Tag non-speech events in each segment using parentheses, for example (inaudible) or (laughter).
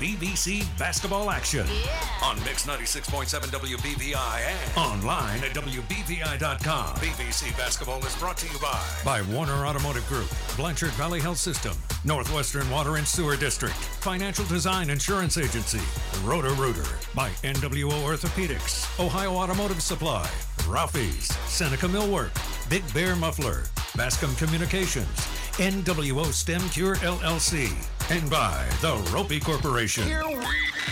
BVC basketball action. On Mix 96.7 WBVI and Online at WBVI.com. BVC Basketball is brought to you by By Warner Automotive Group, Blanchard Valley Health System, Northwestern Water and Sewer District, Financial Design Insurance Agency, Roto-Rooter, by NWO Orthopedics, Ohio Automotive Supply, Ralphie's, Seneca Millwork, Big Bear Muffler, Bascom Communications, NWO STEM Cure LLC, and by the Roper Corporation. Here we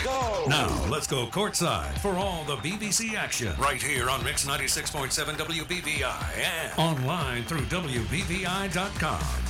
go. Now, let's go courtside for all the BVC action. Right here on Mix 96.7 WBVI and Online through WBVI.com.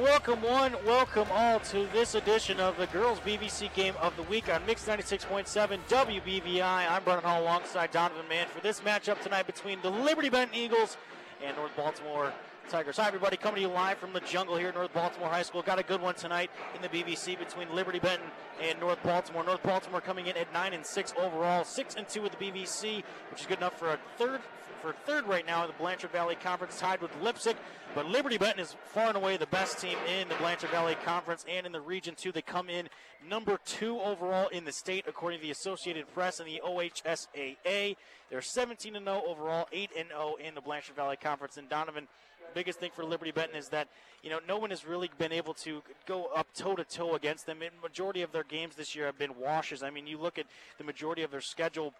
And welcome one, welcome all to this edition of the Girls BVC Game of the Week on Mix 96.7 WBVI. I'm Brendan Hall alongside Donovan Mann for this matchup tonight between the Liberty Benton Eagles and North Baltimore Tigers. Hi, everybody, coming to you live from the jungle here at North Baltimore High School. Got a good one tonight in the BVC between Liberty Benton and North Baltimore. North Baltimore coming in at 9 and 6 overall, 6 and 2 with the BVC, which is good enough for a third for third right now in the Blanchard Valley Conference, tied with Leipsic. But Liberty Benton is far and away the best team in the Blanchard Valley Conference and in the region, too. They come in number two overall in the state, according to the Associated Press and the OHSAA. They're 17 0 overall, 8 0 in the Blanchard Valley Conference. And Donovan, biggest thing for Liberty Benton is that you know no one has really been able to go up toe to toe against them. And majority of their games this year have been washes. I mean, you look at the majority of their schedule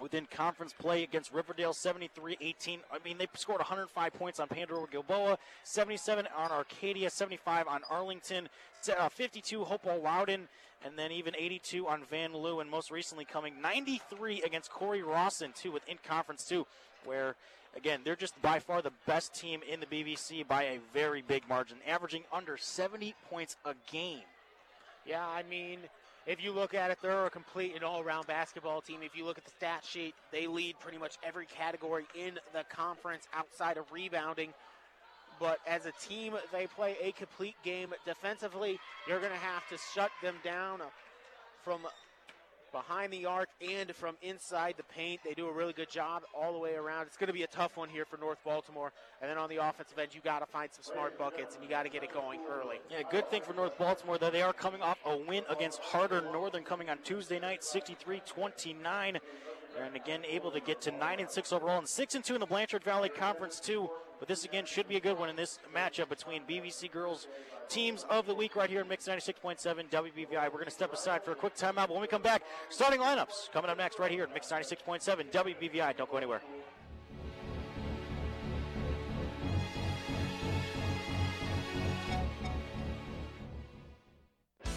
within conference play against Riverdale 73-18. I mean, they scored 105 points on Pandora Gilboa, 77 on Arcadia, 75 on Arlington, uh, 52 Hopewell Loudon, and then even 82 on Vanlue, and most recently coming 93 against Cory Rawson too within conference too, where again they're just by far the best team in the BVC by a very big margin, averaging under 70 points a game. Yeah, I mean, if you look at it, they're a complete and all-around basketball team. If you look at the stat sheet, they lead pretty much every category in the conference outside of rebounding. But as a team, they play a complete game. Defensively, you're going to have to shut them down from behind the arc and from inside the paint. They do a really good job all the way around. It's going to be a tough one here for North Baltimore. And then on the offensive end, you got to find some smart buckets and you got to get it going early. Yeah, good thing for North Baltimore that they are coming off a win against Hardin Northern coming on Tuesday night, 63-29. And again, able to get to 9 and 6 overall and 6 and 2 in the Blanchard Valley Conference, too. But this again should be a good one in this matchup between BVC girls teams of the week right here in Mix 96.7 WBVI. We're going to step aside for a quick timeout, but when we come back, starting lineups coming up next right here at Mix 96.7 WBVI. Don't go anywhere.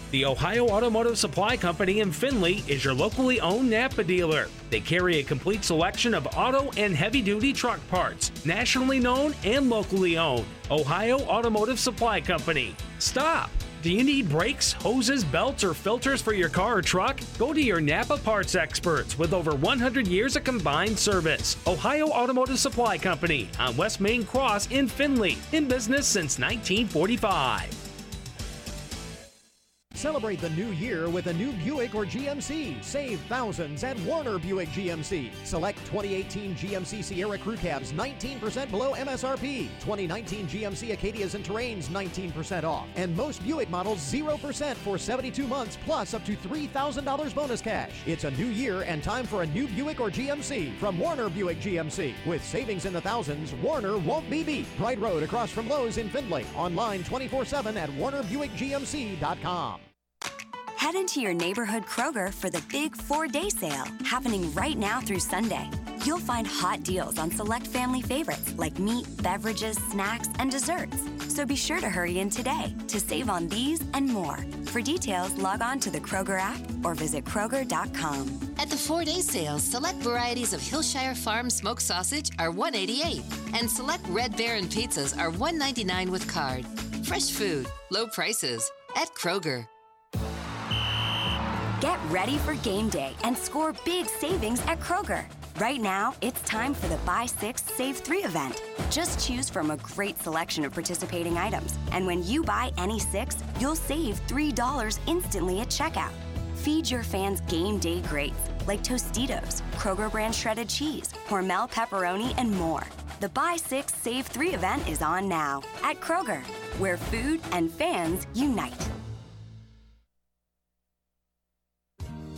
The Ohio Automotive Supply Company in Findlay is your locally owned Napa dealer. They carry a complete selection of auto and heavy duty truck parts, nationally known and locally owned. Ohio Automotive Supply Company. Stop! Do you need brakes, hoses, belts, or filters for your car or truck? Go to your Napa parts experts with over 100 years of combined service. Ohio Automotive Supply Company on West Main Cross in Findlay, in business since 1945. Celebrate the new year with a new Buick or GMC. Save thousands at Warner Buick GMC. Select 2018 GMC Sierra Crew Cabs 19% below MSRP. 2019 GMC Acadias and Terrains 19% off. And most Buick models 0% for 72 months plus up to $3,000 bonus cash. It's a new year and time for a new Buick or GMC from Warner Buick GMC. With savings in the thousands, Warner won't be beat. Pride Road across from Lowe's in Findlay. Online 24 7 at warnerbuickgmc.com. Head into your neighborhood Kroger for the big four day sale happening right now through Sunday. You'll find hot deals on select family favorites like meat, beverages, snacks, and desserts. So be sure to hurry in today to save on these and more. For details, log on to the Kroger app or visit Kroger.com. At the four-day sale, select varieties of Hillshire Farm smoked sausage are $1.88, and select Red Baron pizzas are $1.99 with card. Fresh food, low prices at Kroger. Get ready for game day and score big savings at Kroger. Right now, it's time for the Buy Six, Save Three event. Just choose from a great selection of participating items, and when you buy any six, you'll save $3 instantly at checkout. Feed your fans game day greats like Tostitos, Kroger brand shredded cheese, Hormel pepperoni, and more. The Buy Six, Save Three event is on now at Kroger, where food and fans unite.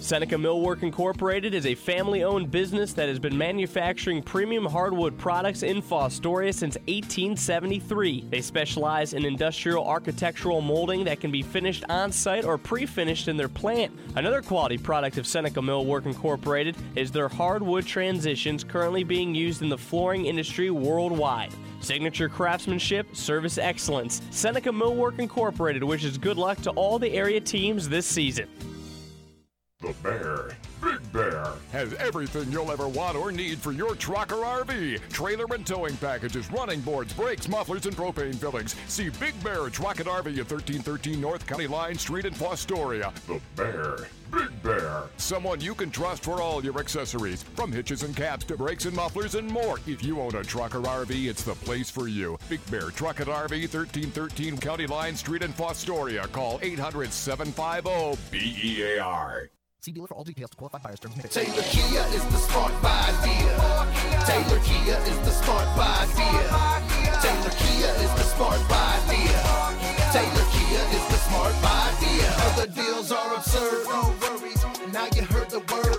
Seneca Millwork Incorporated is a family owned business that has been manufacturing premium hardwood products in Fostoria since 1873. They specialize in industrial architectural molding that can be finished on site or pre finished in their plant. Another quality product of Seneca Millwork Incorporated is their hardwood transitions currently being used in the flooring industry worldwide. Signature craftsmanship, service excellence. Seneca Millwork Incorporated wishes good luck to all the area teams this season. The Bear, Big Bear, has everything you'll ever want or need for your truck or RV. Trailer and towing packages, running boards, brakes, mufflers, and propane fillings. See Big Bear Truck and RV at 1313 North County Line Street in Fostoria. The Bear, Big Bear, someone you can trust for all your accessories, from hitches and caps to brakes and mufflers and more. If you own a truck or RV, it's the place for you. Big Bear Truck and RV, 1313 County Line Street in Fostoria. Call 800 750 BEAR. See dealer for all details to qualified buyers terms Taylor Kia is the smart buy idea. Taylor Kia is the smart buy idea. Taylor Kia is the smart buy idea. Taylor Kia is the smart buy idea. Other deals are absurd, no worries. Now you heard the word.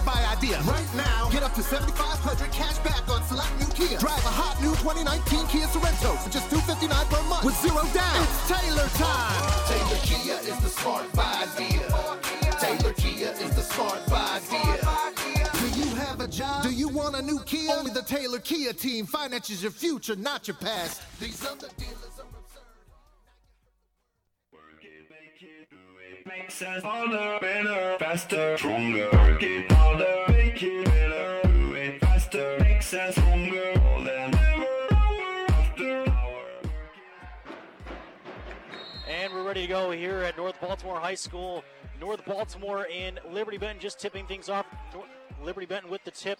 Smart buy idea. Right now, get up to 7500 cash back on select new Kia. Drive a hot new 2019 Kia Sorento for just 259 per month with zero down. It's Taylor time. Taylor Kia is the smart buy idea. Taylor Kia is the smart buy idea. Do you have a job? Do you want a new Kia? Only the Taylor Kia team finances your future, not your past. These other dealers Harder, better, faster, stronger. Work it harder, make it better. Do it faster, makes us stronger. Than ever, after. And we're ready to go here at North Baltimore High School. North Baltimore and Liberty Benton just tipping things off. Liberty Benton with the tip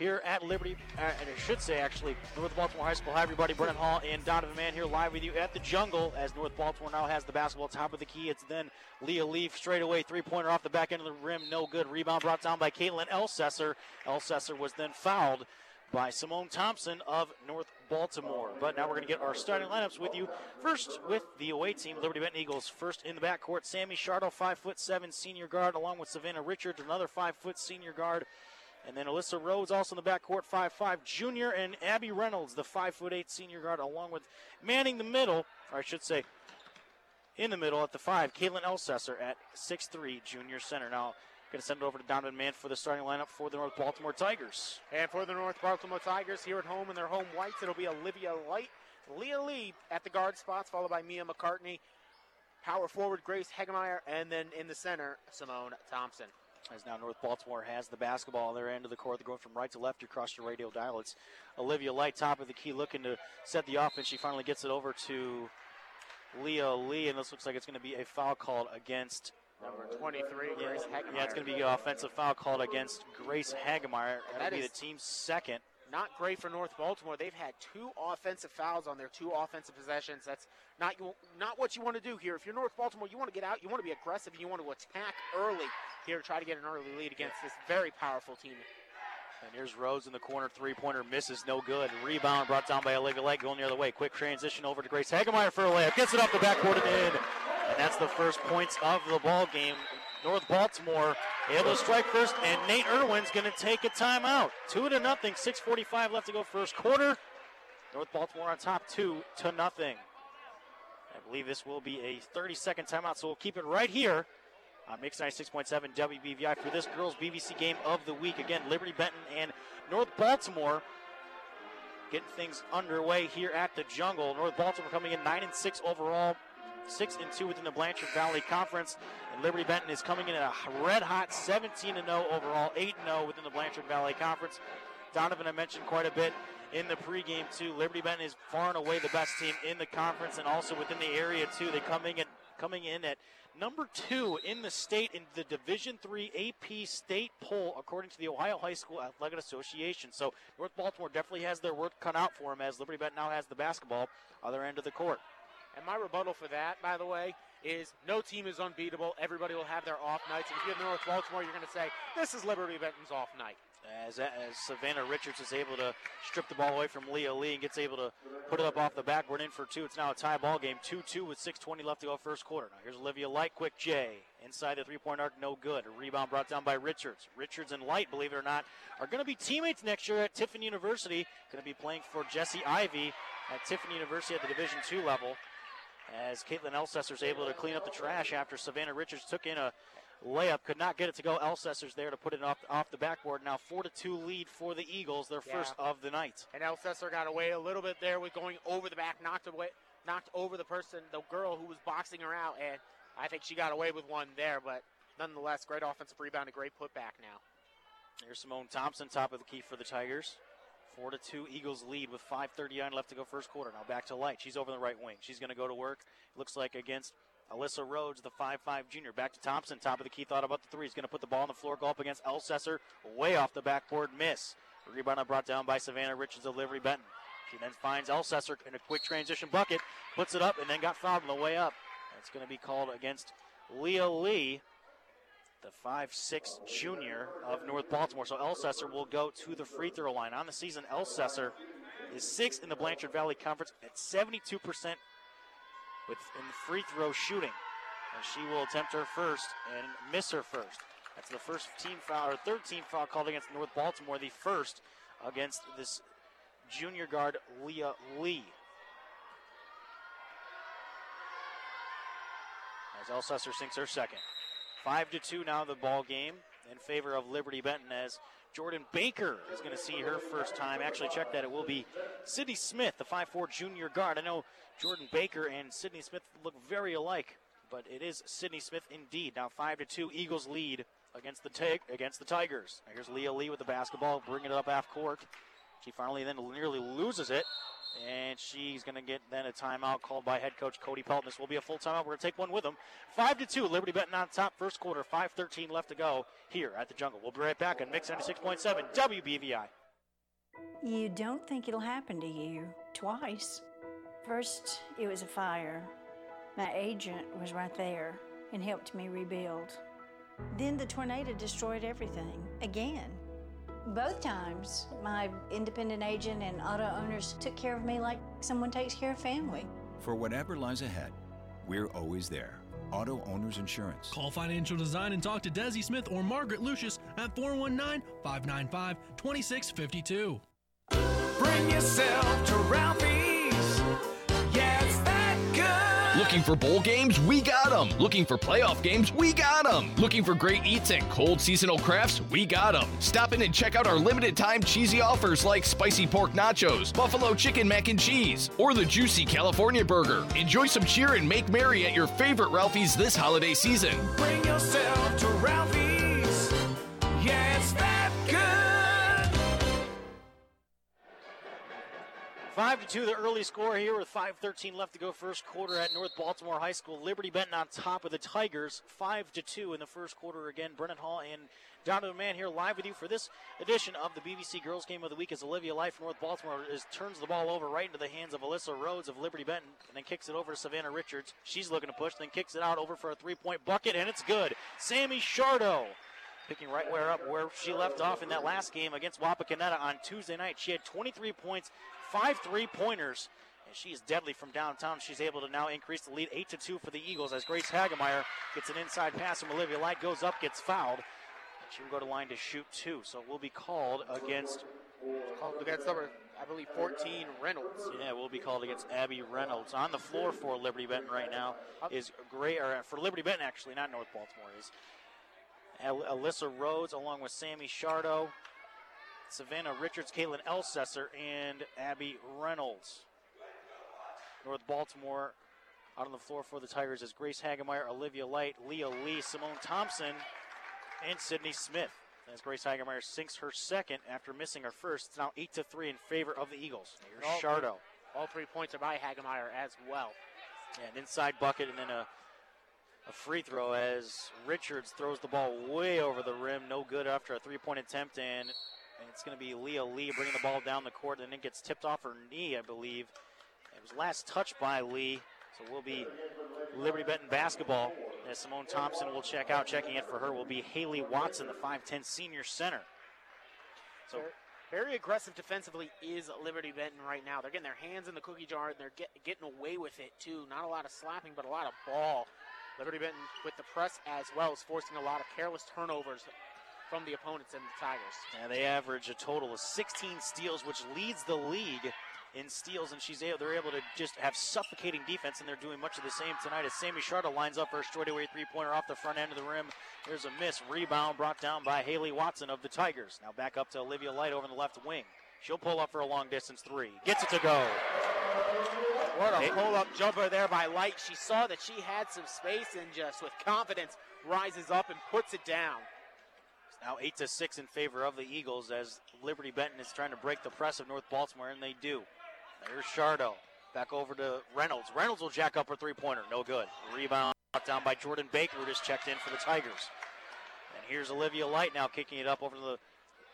here at Liberty, uh, and I should say actually, North Baltimore High School. Hi everybody, Brendan Hall and Donovan Mann here live with you at the Jungle as North Baltimore now has the basketball top of the key. It's then Leah Leaf straight away, three-pointer off the back end of the rim, no good. Rebound brought down by Caitlin Elsesser. Elsesser was then fouled by Simone Thompson of North Baltimore. But now we're going to get our starting lineups with you. First with the away team, Liberty Benton Eagles. First in the backcourt, Sammy Shardo, five foot seven senior guard, along with Savannah Richards, another five foot senior guard. And then Alyssa Rhodes also in the backcourt, five five junior, and Abby Reynolds, the five foot eight senior guard, along with manning the middle, or I should say, in the middle at the five, Caitlin Elsesser at six three junior center. Now, going to send it over to Donovan Mann for the starting lineup for the North Baltimore Tigers. And for the North Baltimore Tigers here at home in their home whites, it'll be Olivia Light, Leah Lee at the guard spots, followed by Mia McCartney, power forward Grace Hagemeyer, and then in the center, Simone Thompson. As now North Baltimore has the basketball on their end of the court. They're going from right to left across your radio dial. It's Olivia Light, top of the key, looking to set the offense. She finally gets it over to Leah Lee, and this looks like it's going to be a foul called against Number 23, yeah, Grace Hagemeyer. Yeah, it's going to be an offensive foul called against Grace Hagemeyer. That'll That be is- the team's second. Not great for North Baltimore. They've had two offensive fouls on their two offensive possessions. That's not not what you want to do here. If you're North Baltimore, you want to get out, you want to be aggressive, you want to attack early here try to get an early lead against this very powerful team. And here's Rose in the corner, three pointer misses, no good. Rebound brought down by Olivia Light, going the other way. Quick transition over to Grace Hagemeyer for a layup. Gets it off the backboard and in. And that's the first points of the ball game. North Baltimore able to strike first, and Nate Irwin's going to take a timeout. Two to nothing. 6:45 left to go first quarter. North Baltimore on top, two to nothing. I believe this will be a 30-second timeout, so we'll keep it right here on Mix 96.7 WBVI for this girls BVC game of the week. Again, Liberty Benton and North Baltimore getting things underway here at the Jungle. North Baltimore coming in nine and six overall, six and two within the Blanchard Valley Conference, and Liberty Benton is coming in at a red hot 17 and 0 overall, 8 and 0 within the Blanchard Valley Conference. Donovan, I mentioned quite a bit in the pregame too. Liberty Benton is far and away the best team in the conference and also within the area too. They come in coming in at number two in the state in the Division Three AP state poll, according to the Ohio High School Athletic Association. So North Baltimore definitely has their work cut out for them as Liberty Benton now has the basketball other end of the court. And my rebuttal for that, by the way, is no team is unbeatable. Everybody will have their off nights. And if you have North Baltimore, you're going to say, this is Liberty Benton's off night. As, as Savannah Richards is able to strip the ball away from Leah Lee and gets able to put it up off the backboard in for two. It's now a tie ball game, 2 2 with 6.20 left to go first quarter. Now here's Olivia Light, quick J. Inside the three point arc, no good. A rebound brought down by Richards. Richards and Light, believe it or not, are going to be teammates next year at Tiffin University. Going to be playing for Jesse Ivy at Tiffin University at the Division two level. As Caitlin Elsesser is able to clean up the trash after Savannah Richards took in a layup, could not get it to go. Elsesser's there to put it off, off the backboard. Now four to two lead for the Eagles, their Yeah. first of the night. And Elsesser got away a little bit there with going over the back, knocked away, knocked over the person, the girl who was boxing her out, and I think she got away with one there. But nonetheless, great offensive rebound, a great putback now. Here's Simone Thompson, top of the key for the Tigers. Four to two, Eagles lead with 5:39 left to go first quarter. Now back to Light. She's over the right wing. She's going to go to work. Looks like against Alyssa Rhodes, the 5'5 junior. Back to Thompson, top of the key. Thought about the three. He's going to put the ball on the floor. Go up against Elsesser. Way off the backboard, miss. Rebound brought down by Savannah Richards of Liberty Benton. She then finds Elsesser in a quick transition bucket, puts it up, and then got fouled on the way up. That's going to be called against Leah Lee the 5'6 junior of North Baltimore. So Elsesser will go to the free throw line. On the season, Elsesser is sixth in the Blanchard Valley Conference at 72% with in free throw shooting. And she will attempt her first and miss her first. That's the first team foul or third team foul called against North Baltimore, the first against this junior guard Leah Lee. As Elsesser sinks her second. Five to two now the ball game in favor of Liberty Benton as Jordan Baker is going to see her first time. Actually, check that. It will be Sydney Smith, the 5'4 junior guard. I know Jordan Baker and Sydney Smith look very alike, but it is Sydney Smith indeed. Now five to two, Eagles lead against the tig- against the Tigers. Here's Leah Lee with the basketball, bringing it up half court. She finally then nearly loses it. And she's going to get then a timeout called by head coach Cody Pelton. This will be a full timeout. We're going to take one with them. Five to two. Liberty Benton on top. First quarter. Five thirteen left to go here at the Jungle. We'll be right back on Mix ninety six point seven WBVI. You don't think it'll happen to you twice. First, it was a fire. My agent was right there and helped me rebuild. Then the tornado destroyed everything again. Both times, my independent agent and auto owners took care of me like someone takes care of family. For whatever lies ahead, we're always there. Auto Owners Insurance. Call Financial Design and talk to Desi Smith or Margaret Lucius at 419 595 2652. Bring yourself to Ralphie's. Looking for bowl games? We got them. Looking for playoff games? We got them. Looking for great eats and cold seasonal crafts? We got them. Stop in and check out our limited time cheesy offers like spicy pork nachos, buffalo chicken mac and cheese, or the juicy California burger. Enjoy some cheer and make merry at your favorite Ralphie's this holiday season. Bring yourself to Ralphie's. Five to two, the early score here with 5:13 left to go. First quarter at North Baltimore High School. Liberty Benton on top of the Tigers, five to two in the first quarter. Again, Brendan Hall and Donovan Mann here live with you for this edition of the BVC Girls Game of the Week. As Olivia Light from North Baltimore is turns the ball over right into the hands of Alyssa Rhodes of Liberty Benton, and then kicks it over to Savannah Richards. She's looking to push, then kicks it out over for a three-point bucket, and it's good. Sammy Shardo picking right where up where she left off in that last game against Wapakoneta on Tuesday night. She had 23 points, five three-pointers, and she is deadly from downtown. She's able to now increase the lead eight to two for the Eagles as Grace Hagemeyer gets an inside pass from Olivia Light, goes up, gets fouled. And She will go to line to shoot two, so it will be called against. Called against number, I believe, 14 Reynolds. Yeah, it will be called against Abby Reynolds. On the floor for Liberty Benton right now is Gray, or uh, for Liberty Benton actually, not North Baltimore, is Alyssa Rhodes along with Sammy Shardo, Savannah Richards, Caitlin Elsesser, and Abby Reynolds. North Baltimore out on the floor for the Tigers is Grace Hagemeyer, Olivia Light, Leah Lee, Simone Thompson, and Sydney Smith. As Grace Hagemeyer sinks her second after missing her first, it's now eight to three in favor of the Eagles. Here's All- Shardo. All three points are by Hagemeyer as well. Yeah, an inside bucket and then a a free throw as Richards throws the ball way over the rim. No good after a three point attempt, and, and it's going to be Leah Lee bringing the ball down the court, and it gets tipped off her knee, I believe. It was last touched by Lee, so we'll be Liberty Benton basketball as Simone Thompson will check out. Checking in for her will be Haley Watson, the 5'10 senior center. So very aggressive defensively is Liberty Benton right now. They're getting their hands in the cookie jar and they're get, getting away with it too. Not a lot of slapping, but a lot of ball. Liberty Benton with the press as well is forcing a lot of careless turnovers from the opponents and the Tigers. And they average a total of 16 steals, which leads the league in steals, and she's able, they're able to just have suffocating defense, and they're doing much of the same tonight as Sammy Shardo lines up her straightaway three-pointer off the front end of the rim. There's a miss, rebound brought down by Haley Watson of the Tigers. Now back up to Olivia Light over in the left wing. She'll pull up for a long distance three. Gets it to go. What a pull-up jumper there by Light. She saw that she had some space and just with confidence rises up and puts it down. Now eight to six in favor of the Eagles as Liberty Benton is trying to break the press of North Baltimore, and they do. There's Shardo. Back over to Reynolds. Reynolds will jack up her three pointer. No good. Rebound down by Jordan Baker, who just checked in for the Tigers. And here's Olivia Light now kicking it up over to the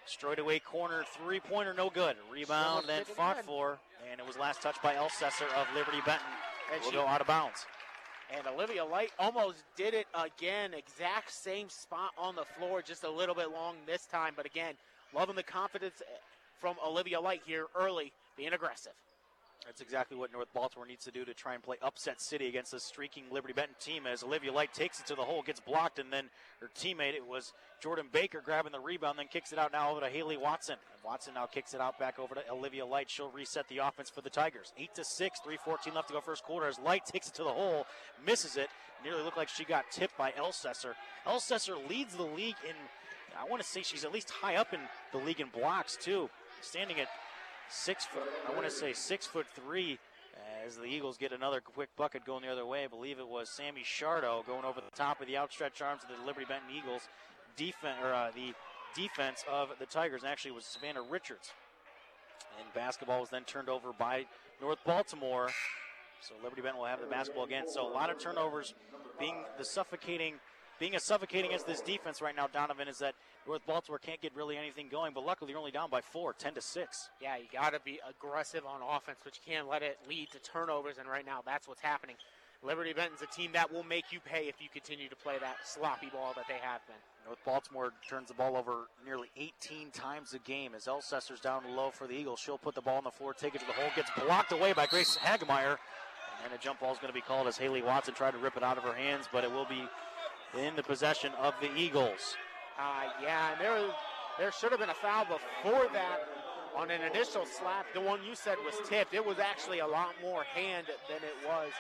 straightaway corner. Three pointer, no good. Rebound, then fought for. And it was last touched by Elsesser of Liberty Benton. And will she- go out of bounds. And Olivia Light almost did it again. Exact same spot on the floor, just a little bit long this time. But again, loving the confidence from Olivia Light here early, being aggressive. That's exactly what North Baltimore needs to do to try and play upset city against this streaking Liberty Benton team. As Olivia Light takes it to the hole, gets blocked, and then her teammate, it was Jordan Baker, grabbing the rebound, then kicks it out now over to Haley Watson. And Watson now kicks it out back over to Olivia Light. She'll reset the offense for the Tigers. Eight to six, 3:14 left to go first quarter. As Light takes it to the hole, misses it. Nearly looked like she got tipped by Elsesser. Elsesser leads the league in. I want to say she's at least high up in the league in blocks too, standing at six foot. I want to say six foot three. As the Eagles get another quick bucket going the other way, I believe it was Sammy Shardo going over the top of the outstretched arms of the Liberty Benton Eagles defense, or uh, the defense of the Tigers. And actually, was Savannah Richards. And basketball was then turned over by North Baltimore. So Liberty Benton will have the basketball again. So a lot of turnovers, being the suffocating, being as suffocating as this defense right now, Donovan, is that North Baltimore can't get really anything going. But luckily, you're only down by four, 10 to six. Yeah, you got to be aggressive on offense, but you can't let it lead to turnovers. And right now, that's what's happening. Liberty Benton's a team that will make you pay if you continue to play that sloppy ball that they have been. North Baltimore turns the ball over nearly 18 times a game as Elsesser's down low for the Eagles. She'll put the ball on the floor, take it to the hole, gets blocked away by Grace Hagemeyer. And a jump ball is going to be called as Haley Watson tried to rip it out of her hands, but it will be in the possession of the Eagles. Uh, yeah, and there, there should have been a foul before that on an initial slap. The one you said was tipped. It was actually a lot more hand than it was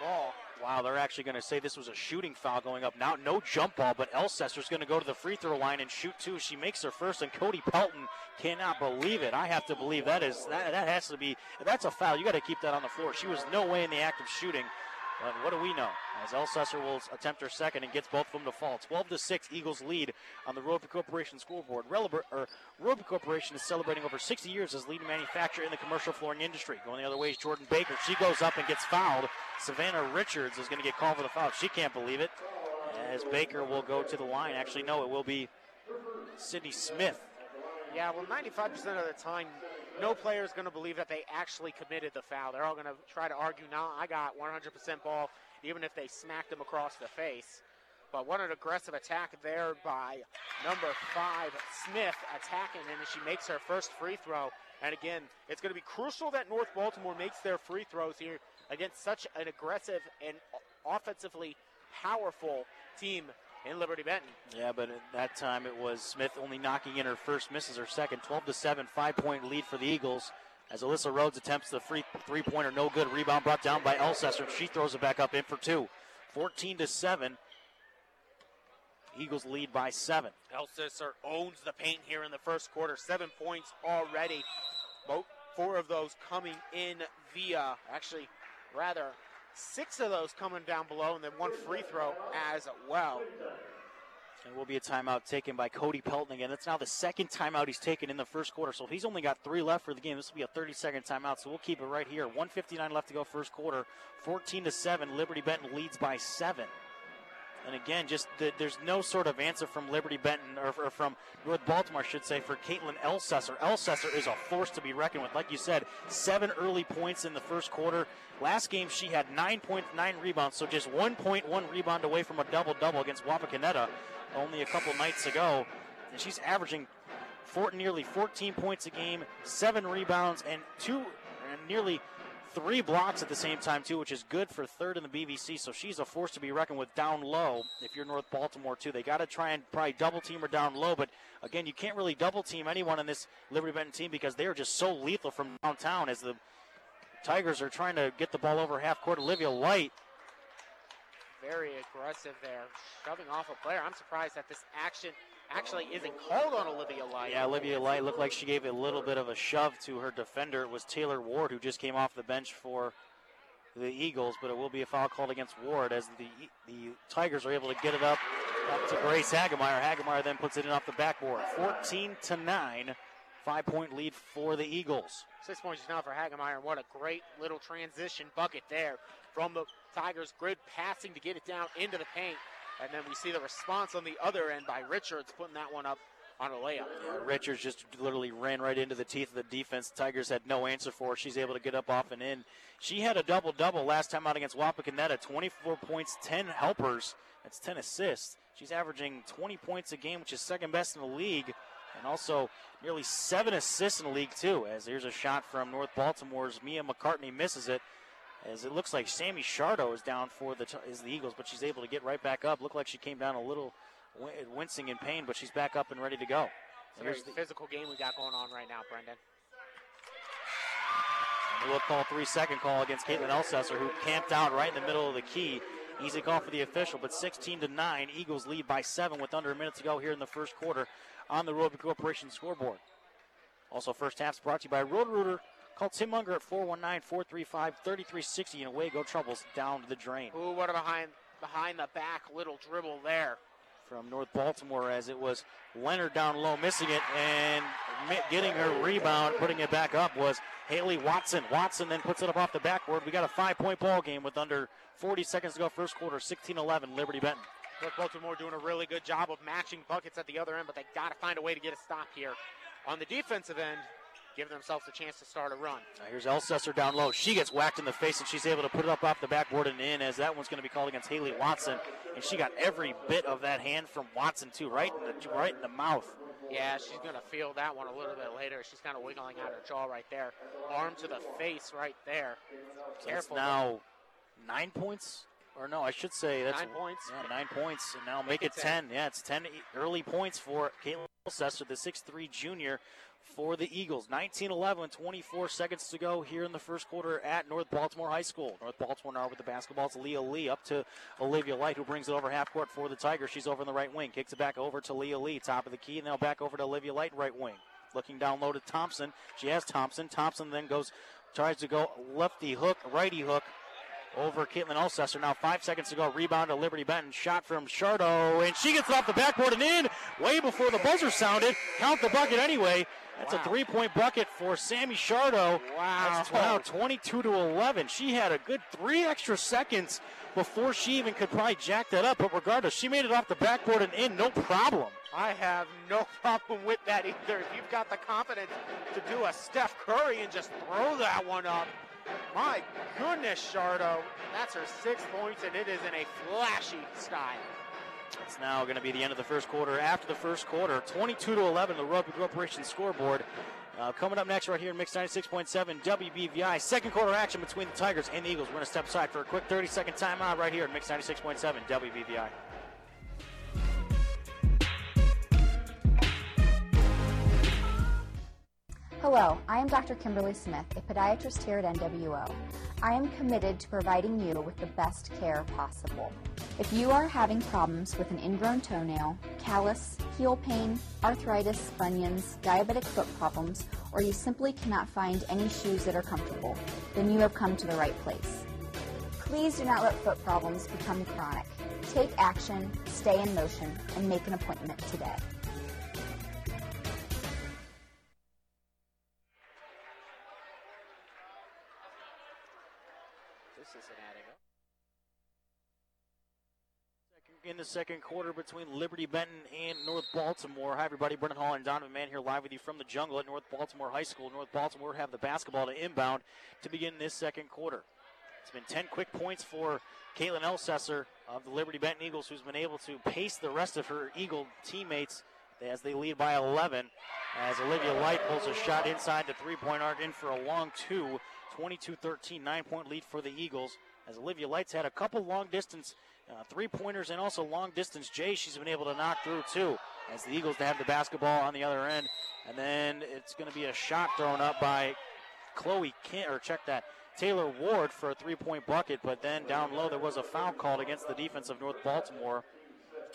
ball. Wow, they're actually going to say this was a shooting foul going up now. No jump ball, but Elsesser's going to go to the free throw line and shoot two. She makes her first, and Cody Pelton cannot believe it. I have to believe that is that, that has to be that's a foul. You got to keep that on the floor. She was no way in the act of shooting. But what do we know? As Elsesser will attempt her second and gets both of them to fall. 12 to 6, Eagles lead on the Roper Corporation scoreboard. Relibur, or Roper Corporation is celebrating over 60 years as leading manufacturer in the commercial flooring industry. Going the other way is Jordan Baker. She goes up and gets fouled. Savannah Richards is going to get called for the foul. She can't believe it. As Baker will go to the line. Actually, no, it will be Sydney Smith. Yeah, well, 95% of the time, no player is going to believe that they actually committed the foul. They're all going to try to argue, no, I got 100% ball, even if they smacked them across the face. But what an aggressive attack there by number five, Smith, attacking, and she makes her first free throw. And again, it's going to be crucial that North Baltimore makes their free throws here against such an aggressive and offensively powerful team in Liberty Benton. Yeah, but at that time it was Smith only knocking in her first, misses her second. 12 to 7, five point lead for the Eagles. As Alyssa Rhodes attempts the free three pointer, no good. Rebound brought down by Elsesser. She throws it back up in for two. 14 to 7. Eagles lead by seven. Elsesser owns the paint here in the first quarter. Seven points already. Both four of those coming in via, actually, rather, six of those coming down below, and then one free throw as well. And will be a timeout taken by Cody Pelton again. That's now the second timeout he's taken in the first quarter. So he's only got three left for the game, this will be a 30 second timeout. So we'll keep it right here. 159 left to go first quarter. 14 to 7. Liberty Benton leads by seven. And again, just the, there's no sort of answer from Liberty Benton or, or from North Baltimore, I should say, for Caitlin Elsesser. Elsesser is a force to be reckoned with. Like you said, seven early points in the first quarter. Last game, she had 9.9 rebounds, so just 1.1 rebound away from a double double against Wapakoneta only a couple nights ago. And she's averaging four, nearly 14 points a game, seven rebounds, and two, and nearly three blocks at the same time too, which is good for third in the BVC. So she's a force to be reckoned with down low. If you're North Baltimore too, they got to try and probably double team her down low. But again, you can't really double team anyone in this Liberty Benton team because they are just so lethal from downtown. As the Tigers are trying to get the ball over half court, Olivia Light. Very aggressive there, shoving off a player. I'm surprised that this action actually isn't called on Olivia Light. Yeah, Olivia Light looked like she gave a little bit of a shove to her defender. It was Taylor Ward who just came off the bench for the Eagles, but it will be a foul called against Ward as the the Tigers are able to get it up up to Grace Hagemeyer. Hagemeyer then puts it in off the backboard. 14 to 9. Five point lead for the Eagles. Six points now for Hagemeyer, and what a great little transition bucket there from the Tigers grid passing to get it down into the paint. And then we see the response on the other end by Richards putting that one up on a layup. Yeah, Richards just literally ran right into the teeth of the defense. Tigers had no answer for her. She's able to get up off and in. She had a double double last time out against Wapakoneta 24 points, 10 helpers. That's 10 assists. She's averaging 20 points a game, which is second best in the league. And also nearly seven assists in the league, too. As here's a shot from North Baltimore's Mia McCartney misses it as it looks like Sammy Shardo is down for the is the Eagles, but she's able to get right back up. Looked like she came down a little wincing in pain, but she's back up and ready to go. A very the physical game we got going on right now, Brendan. We'll call three second call against Caitlin Elsesser, who camped out right in the middle of the key. Easy call for the official, but 16 to 9. Eagles lead by seven with under a minute to go here in the first quarter on the Roper Corporation scoreboard. Also, first half's brought to you by Roto-Rooter Call Tim Munger at 419-435-3360 and away go troubles down to the drain. Ooh, what a behind behind the back little dribble there. From North Baltimore as it was Leonard down low missing it and getting her rebound, putting it back up was Haley Watson. Watson then puts it up off the backboard. We got a five point ball game with under 40 seconds to go first quarter, 16-11 Liberty Benton. North Baltimore doing a really good job of matching buckets at the other end, but they got to find a way to get a stop here. On the defensive end, give themselves a chance to start a run. Now here's Elsesser down low. She gets whacked in the face, and she's able to put it up off the backboard and in, as that one's going to be called against Haley Watson. And she got every bit of that hand from Watson too, right in the right in the mouth. Yeah, she's going to feel that one a little bit later. She's kind of wiggling out her jaw right there. Arm to the face right there. So Careful. now nine points. Or no, I should say that's nine points. Yeah, nine points, and now make, make it, it 10. 10. Yeah, it's 10 early points for Caitlin Elsesser, the six-three junior for the Eagles. 19 11, 24 seconds to go here in the first quarter at North Baltimore High School. North Baltimore now with the basketball. Leah Lee up to Olivia Light, who brings it over half court for the Tigers. She's over in the right wing. Kicks it back over to Leah Lee, top of the key, and now back over to Olivia Light, right wing. Looking down low to Thompson. She has Thompson. Thompson then goes, tries to go lefty hook, righty hook over Caitlin Elsesser. Now five seconds to go. Rebound to Liberty Benton. Shot from Shardo, and she gets off the backboard and in way before the buzzer sounded. Count the bucket anyway. That's wow. a three-point bucket for Sammy Shardo. Wow. That's, wow, 22 to 11. She had a good three extra seconds before she even could probably jack that up. But regardless, she made it off the backboard and in, no problem. I have no (laughs) problem with that either. If you've got the confidence to do a Steph Curry and just throw that one up, my goodness, Shardo. That's her six points, and it is in a flashy style. It's now going to be the end of the first quarter. After the first quarter, 22 to 11, the Roper Corporation scoreboard. Uh, coming up next, right here in Mix 96.7 WBVI. Second quarter action between the Tigers and the Eagles. We're going to step aside for a quick 30 second timeout right here in Mix 96.7 WBVI. Hello, I am Dr. Kimberly Smith, a podiatrist here at NWO. I am committed to providing you with the best care possible. If you are having problems with an ingrown toenail, callus, heel pain, arthritis, bunions, diabetic foot problems, or you simply cannot find any shoes that are comfortable, then you have come to the right place. Please do not let foot problems become chronic. Take action, stay in motion, and make an appointment today. In the second quarter between Liberty Benton and North Baltimore. Hi, everybody. Brendan Hall and Donovan Mann here live with you from the jungle at North Baltimore High School. North Baltimore have the basketball to inbound to begin this second quarter. It's been 10 quick points for Caitlin Elsesser of the Liberty Benton Eagles, who's been able to pace the rest of her Eagle teammates as they lead by 11. As Olivia Light pulls a shot inside the three point arc in for a long two. 22 13, nine point lead for the Eagles. As Olivia Light's had a couple long distance uh, three pointers and also long distance Jay, she's been able to knock through too. As the Eagles have the basketball on the other end. And then it's going to be a shot thrown up by Chloe Kent, or check that, Taylor Ward for a three point bucket. But then down low, there was a foul called against the defense of North Baltimore.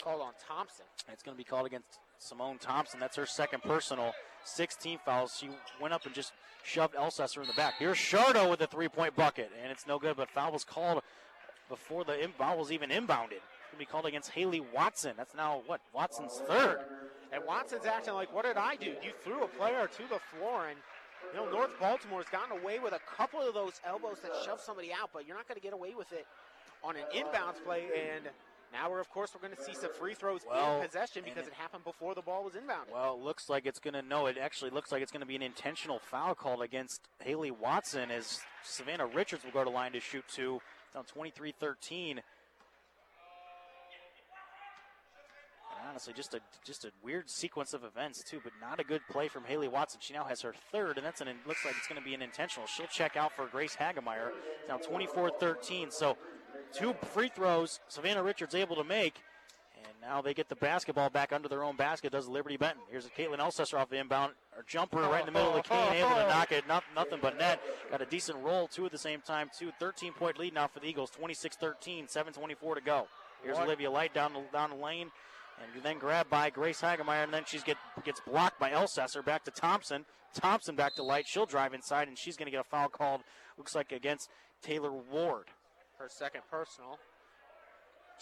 Called on Thompson. It's going to be called against Simone Thompson. That's her second personal. 16 fouls. She went up and just shoved Elsesser in the back. Here's Shardo with a three point bucket, and it's no good, but foul was called before the ball was even inbounded. Going to be called against Haley Watson. That's now, what, Watson's third. And Watson's acting like, what did I do? You threw a player to the floor, and you know, North Baltimore's gotten away with a couple of those elbows that shove somebody out, but you're not going to get away with it on an inbounds play. And now we're, of course, we're going to see some free throws Well, in possession because it, happened before the ball was inbounded. Well, it looks like it's going to, no, it actually looks like it's going to be an intentional foul called against Haley Watson as Savannah Richards will go to line to shoot two. On 23 13. Honestly, just a just a weird sequence of events too, but not a good play from Haley Watson. She now has her third, and that's an looks like it's going to be an intentional. She'll check out for Grace Hagemeyer. Now 24-13. So two free throws Savannah Richards able to make, now they get the basketball back under their own basket. Does Liberty Benton? Here's Caitlin Elsesser off the inbound, or jumper right in the middle of the oh, oh, key, able to oh. knock it. Not, nothing but net. Got a decent roll two at the same time. Two 13 point lead now for the Eagles. 26-13, 7:24 to go. Here's What? Olivia Light down the, down the lane. And then grabbed by Grace Hagemeyer, and then she's get gets blocked by Elsesser. Back to Thompson. Thompson back to Light. She'll drive inside, and she's going to get a foul called. Looks like against Taylor Ward. Her second personal.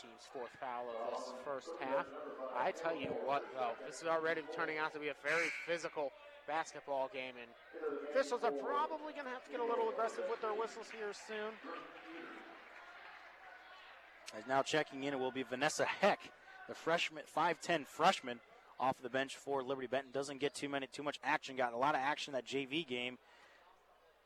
Team's fourth foul of this first half. I tell you what, though, this is already turning out to be a very physical basketball game, and officials are probably going to have to get a little aggressive with their whistles here soon. As now checking in, it will be Vanessa Heck, the freshman, 5'10 freshman, off the bench for Liberty Benton. Doesn't get too many, too much action. Got a lot of action that JV game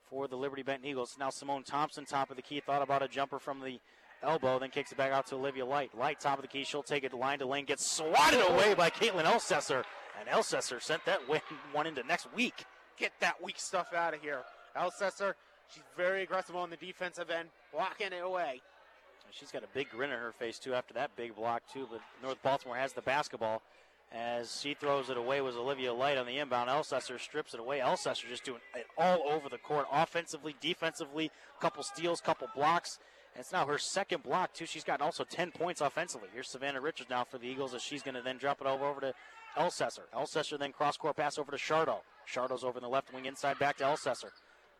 for the Liberty Benton Eagles. Now Simone Thompson, top of the key, thought about a jumper from the elbow, then kicks it back out to Olivia Light. Light, top of the key, she'll take it line to lane, gets swatted away by Caitlin Elsesser, and Elsesser sent that (laughs) win, one into next week. Get that weak stuff out of here. Elsesser, she's very aggressive on the defensive end, blocking it away. She's got a big grin on her face too after that big block too. But North Baltimore has the basketball as she throws it away. Was Olivia Light on the inbound? Elsesser strips it away. Elsesser just doing it all over the court, offensively, defensively. Couple steals, couple blocks. It's now her second block too. She's gotten also 10 points offensively. Here's Savannah Richards now for the Eagles as she's going to then drop it over over to Elsesser. Elsesser then cross court pass over to Shardo. Shardo's over in the left wing inside back to Elsesser.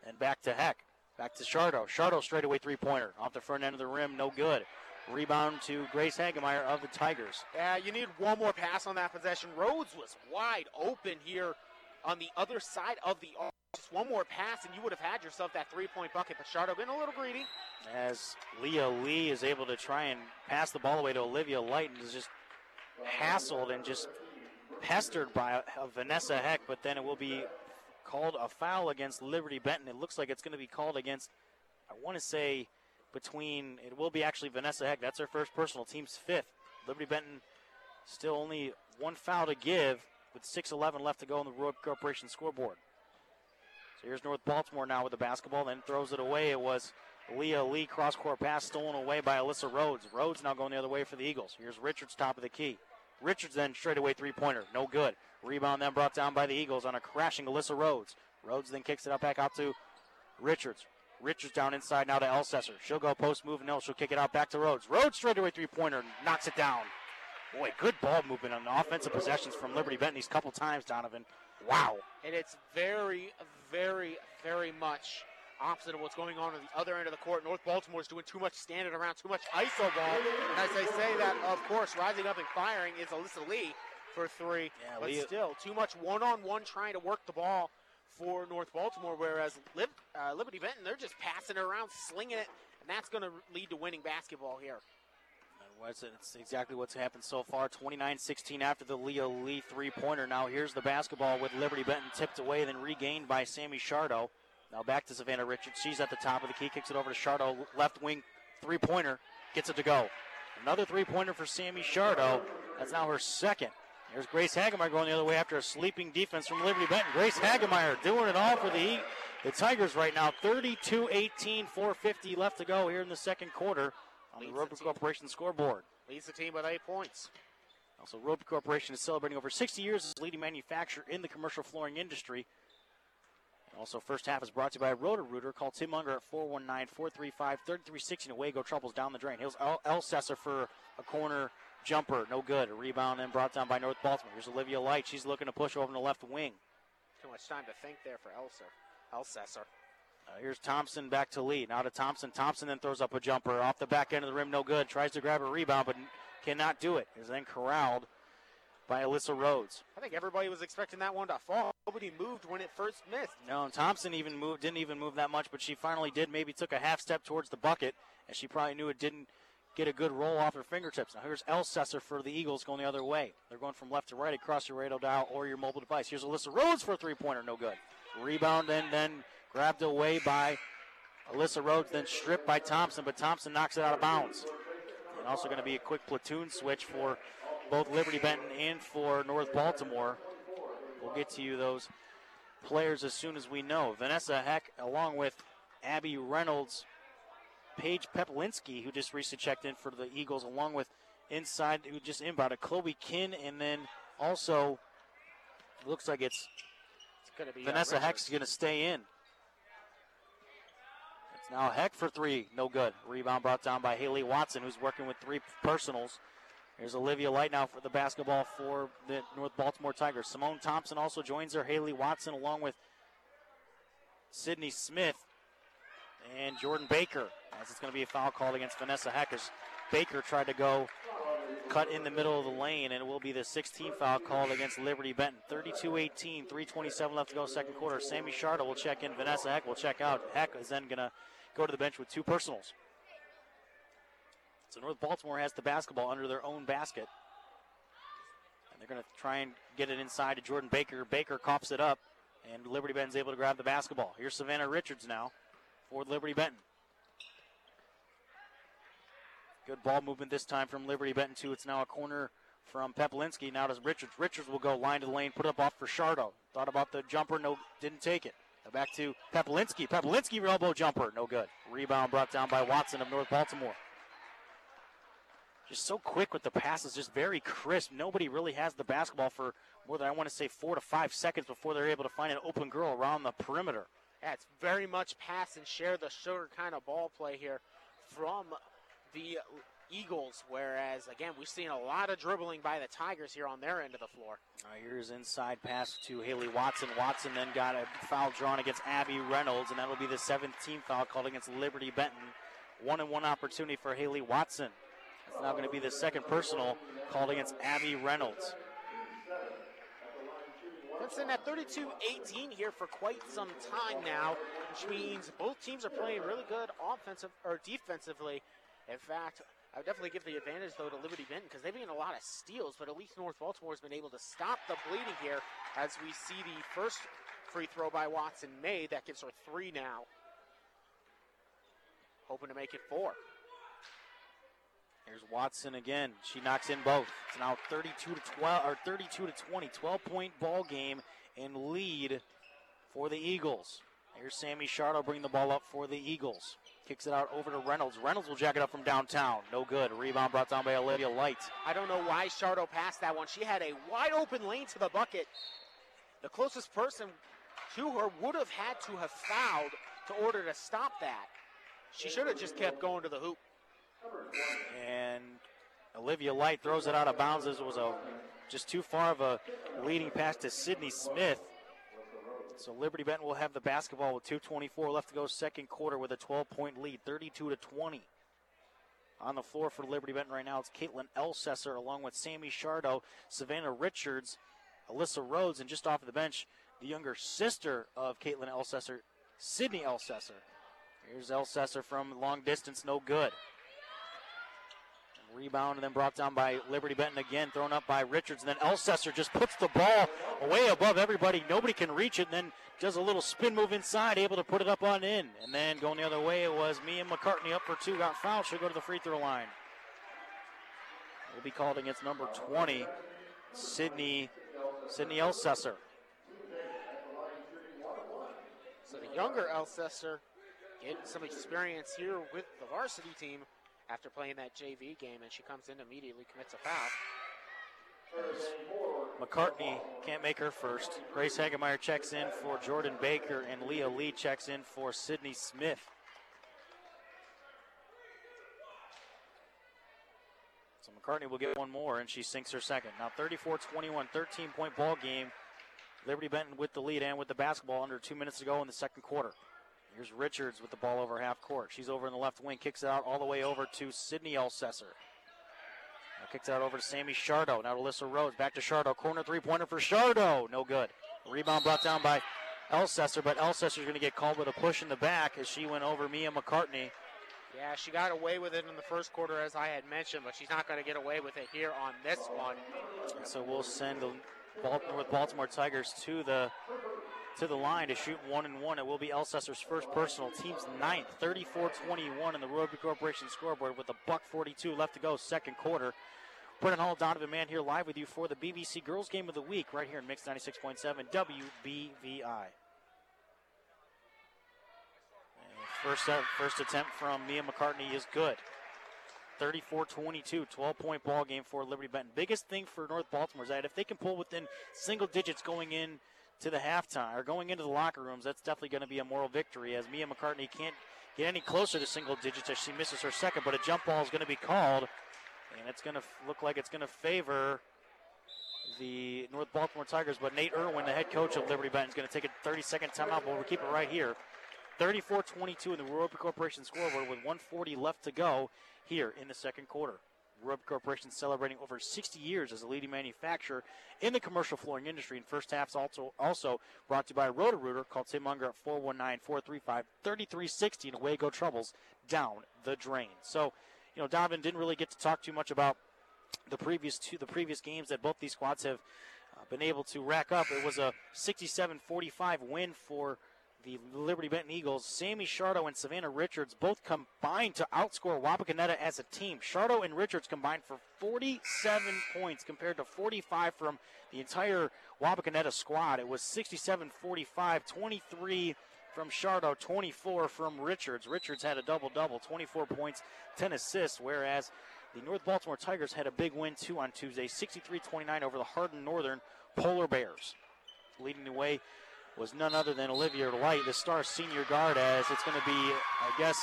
And back to Heck. Back to Shardo. Shardo straightaway three pointer. Off the front end of the rim, no good. Rebound to Grace Hagemeyer of the Tigers. Yeah, you need one more pass on that possession. Rhodes was wide open here on the other side of the arc. Just one more pass, and you would have had yourself that three-point bucket. But Shardo getting a little greedy. As Leah Lee is able to try and pass the ball away to Olivia Light and is just hassled and just pestered by Vanessa Heck, but then it will be called a foul against Liberty Benton. It looks like it's going to be called against, I want to say, between, it will be actually Vanessa Heck. That's her first personal, team's fifth. Liberty Benton still only one foul to give with 6.11 left to go on the Roper Corporation scoreboard. Here's North Baltimore now with the basketball, then throws it away. It was Leah Lee cross court pass stolen away by Alyssa Rhodes. Rhodes now going the other way for the Eagles. Here's Richards top of the key. Richards then straight away three pointer, no good. Rebound then brought down by the Eagles on a crashing Alyssa Rhodes. Rhodes then kicks it up back out to Richards. Richards down inside now to Elsesser. She'll go post move, no, she'll kick it out back to Rhodes. Rhodes straight away three pointer, knocks it down. Boy, good ball movement on offensive possessions from Liberty Benton these couple times, Donovan. Wow. And it's very, very, very much opposite of what's going on on the other end of the court. North Baltimore's doing too much standing around, too much ISO ball. And as they say that, of course, rising up and firing is Alyssa Lee for three. Yeah, but Lee- still, too much one-on-one trying to work the ball for North Baltimore, whereas Lib, uh, Liberty Benton, they're just passing it around, slinging it, and that's going to lead to winning basketball here. It's exactly what's happened so far. 29-16 after the Leah Lee three-pointer. Now here's the basketball with Liberty Benton tipped away, then regained by Sammy Shardo. Now back to Savannah Richards. She's at the top of the key, kicks it over to Shardo, left wing three-pointer, gets it to go. Another three-pointer for Sammy Shardo. That's now her second. There's Grace Hagemeyer going the other way after a sleeping defense from Liberty Benton. Grace Hagemeyer doing it all for the the Tigers right now. 32-18, 450 left to go here in the second quarter on the Roper Corporation scoreboard. Leads the team by eight points. Also, Roper Corporation is celebrating over 60 years as a leading manufacturer in the commercial flooring industry. And also, first half is brought to you by Roto-Rooter. Call Tim Munger at 419-435-3360 and away go troubles down the drain. Here's El- Elsesser for a corner jumper. No good. A rebound and brought down by North Baltimore. Here's Olivia Light. She's looking to push over in the left wing. Too much time to think there for Elser. Elsesser. Uh, here's Thompson back to Lee. Now to Thompson. Thompson then throws up a jumper off the back end of the rim. No good. Tries to grab a rebound, but cannot do it. Is then corralled by Alyssa Rhodes. I think everybody was expecting that one to fall. Nobody moved when it first missed. No, and Thompson even moved, didn't even move that much, but she finally did. Maybe took a half step towards the bucket, and she probably knew it didn't get a good roll off her fingertips. Now here's Elsesser for the Eagles going the other way. They're going from left to right across your radio dial or your mobile device. Here's Alyssa Rhodes for a three-pointer, no good. Rebound and then grabbed away by Alyssa Rhodes, then stripped by Thompson, but Thompson knocks it out of bounds. And also going to be a quick platoon switch for both Liberty Benton and for North Baltimore. We'll get to you those players as soon as we know. Vanessa Heck, along with Abby Reynolds, Paige Peplinski, who just recently checked in for the Eagles, along with inside who just inbounded Chloe Kinn, and then also looks like it's, it's going to be Vanessa Heck's going to stay in. It's now Heck for three, no good. Rebound brought down by Haley Watson, who's working with three personals. Here's Olivia Light now for the basketball for the North Baltimore Tigers. Simone Thompson also joins her. Haley Watson along with Sydney Smith and Jordan Baker. As it's going to be a foul called against Vanessa Heckers. Baker tried to go cut in the middle of the lane, and it will be the 16th foul called against Liberty Benton. 32-18, 327 left to go second quarter. Sammy Shardo will check in. Vanessa Heck will check out. Heck is then going to go to the bench with two personals. So North Baltimore has the basketball under their own basket. And they're going to try and get it inside to Jordan Baker. Baker coughs it up, and Liberty Benton's able to grab the basketball. Here's Savannah Richards now for Liberty Benton. Good ball movement this time from Liberty Benton, too. It's now a corner from Peplinski. Now to Richards. Richards will go line to the lane, put up off for Shardo. Thought about the jumper, no, didn't take it. Back to Peplinski. Peplinski elbow jumper, no good. Rebound brought down by Watson of North Baltimore. Just so quick with the passes, just very crisp. Nobody really has the basketball for more than I want to say four to five seconds before they're able to find an open girl around the perimeter. Yeah, it's very much pass and share the sugar kind of ball play here from the Eagles. Whereas, again, we've seen a lot of dribbling by the Tigers here on their end of the floor. Uh, here's inside pass to Haley Watson. Watson then got a foul drawn against Abby Reynolds, and that'll be the 17th foul called against Liberty Benton. One and one opportunity for Haley Watson. It's now going to be the second personal called against Abby Reynolds. It's in at 32-18 here for quite some time now, which means both teams are playing really good offensive or defensively. In fact, I would definitely give the advantage though to Liberty Benton because they've been a lot of steals, but at least North Baltimore has been able to stop the bleeding here as we see the first free throw by Watson made. That gives her three now. Hoping to make it four. Here's Watson again. She knocks in both. It's now 32 to 12 or 32 to 20. 12 point ball game and lead for the Eagles. Here's Sammy Shardo bring the ball up for the Eagles. Kicks it out over to Reynolds. Reynolds will jack it up from downtown. No good. Rebound brought down by Olivia Light. I don't know why Shardo passed that one. She had a wide open lane to the bucket. The closest person to her would have had to have fouled to order to stop that. She should have just kept going to the hoop. And Olivia Light throws it out of bounds. This was a just too far of a leading pass to Sydney Smith. So Liberty Benton will have the basketball with 2:24 left to go, second quarter with a 12-point lead, 32 to 20. On the floor for Liberty Benton right now, it's Caitlin Elsesser along with Sammy Shardo, Savannah Richards, Alyssa Rhodes, and just off of the bench, the younger sister of Caitlin Elsesser, Sydney Elsesser. Here's Elsesser from long distance, no good. Rebound and then brought down by Liberty Benton again, thrown up by Richards. And then Elsesser just puts the ball way above everybody. Nobody can reach it. And then does a little spin move inside, able to put it up on in. And then going the other way, it was Mia McCartney up for two, got fouled. She'll go to the free throw line. Will be called against number 20, Sydney Sydney Elsesser. So the younger Elsesser getting some experience here with the varsity team after playing that JV game, and she comes in immediately, commits a foul. McCartney can't make her first. Grace Hagemeyer checks in for Jordan Baker, and Leah Lee checks in for Sydney Smith. So McCartney will get one more, and she sinks her second. Now 34 21, 13 point ball game. Liberty Benton with the lead and with the basketball under two minutes to go in the second quarter. Here's Richards with the ball over half court. She's over in the left wing, kicks it out all the way over to Sydney Elsesser. Now kicks it out over to Sammy Shardo. Now to Alyssa Rhodes. Back to Shardo. Corner three pointer for Shardo. No good. Rebound brought down by Elsesser, but Elsesser's going to get called with a push in the back as she went over Mia McCartney. Yeah, she got away with it in the first quarter, as I had mentioned, but she's not going to get away with it here on this one. So we'll send the Baltimore, Baltimore Tigers to the to the line to shoot one and one. It will be Elsesser's first personal, team's ninth, 34-21 in the Roper Corporation scoreboard with a buck 42 left to go, second quarter. Brendan Hall, Donovan Mann here live with you for the BVC Girls Game of the Week right here in Mix 96.7 WBVI. First, uh, first attempt from Mia McCartney is good. 34-22, 12-point ball game for Liberty Benton. Biggest thing for North Baltimore is that if they can pull within single digits going in to the halftime or going into the locker rooms, that's definitely going to be a moral victory. As Mia McCartney can't get any closer to single digits as she misses her second, but a jump ball is going to be called, and it's going to look like it's going to favor the North Baltimore Tigers. But Nate Irwin, the head coach of Liberty Benton, is going to take a 30-second timeout, but we'll keep it right here. 34-22 in the Roper Corporation scoreboard with 140 left to go here in the second quarter. Roper Corporation celebrating over 60 years as a leading manufacturer in the commercial flooring industry. And first half's also also brought to you by Roto-Rooter. Call Tim Munger at 419-435-3360 and away go troubles down the drain. So, you know, Donovan didn't really get to talk too much about the previous two the previous games that both these squads have uh, been able to rack up. It was a 67-45 win for the Liberty Benton Eagles, Sammy Shardo and Savannah Richards both combined to outscore Wapakoneta as a team. Shardo and Richards combined for 47 points compared to 45 from the entire Wapakoneta squad. It was 67 45, 23 from Shardo, 24 from Richards. Richards had a double double, 24 points, 10 assists, whereas the North Baltimore Tigers had a big win too on Tuesday, 63 29 over the Hardin Northern Polar Bears. Leading the way was none other than Olivia Light, the star senior guard, as it's going to be, I guess,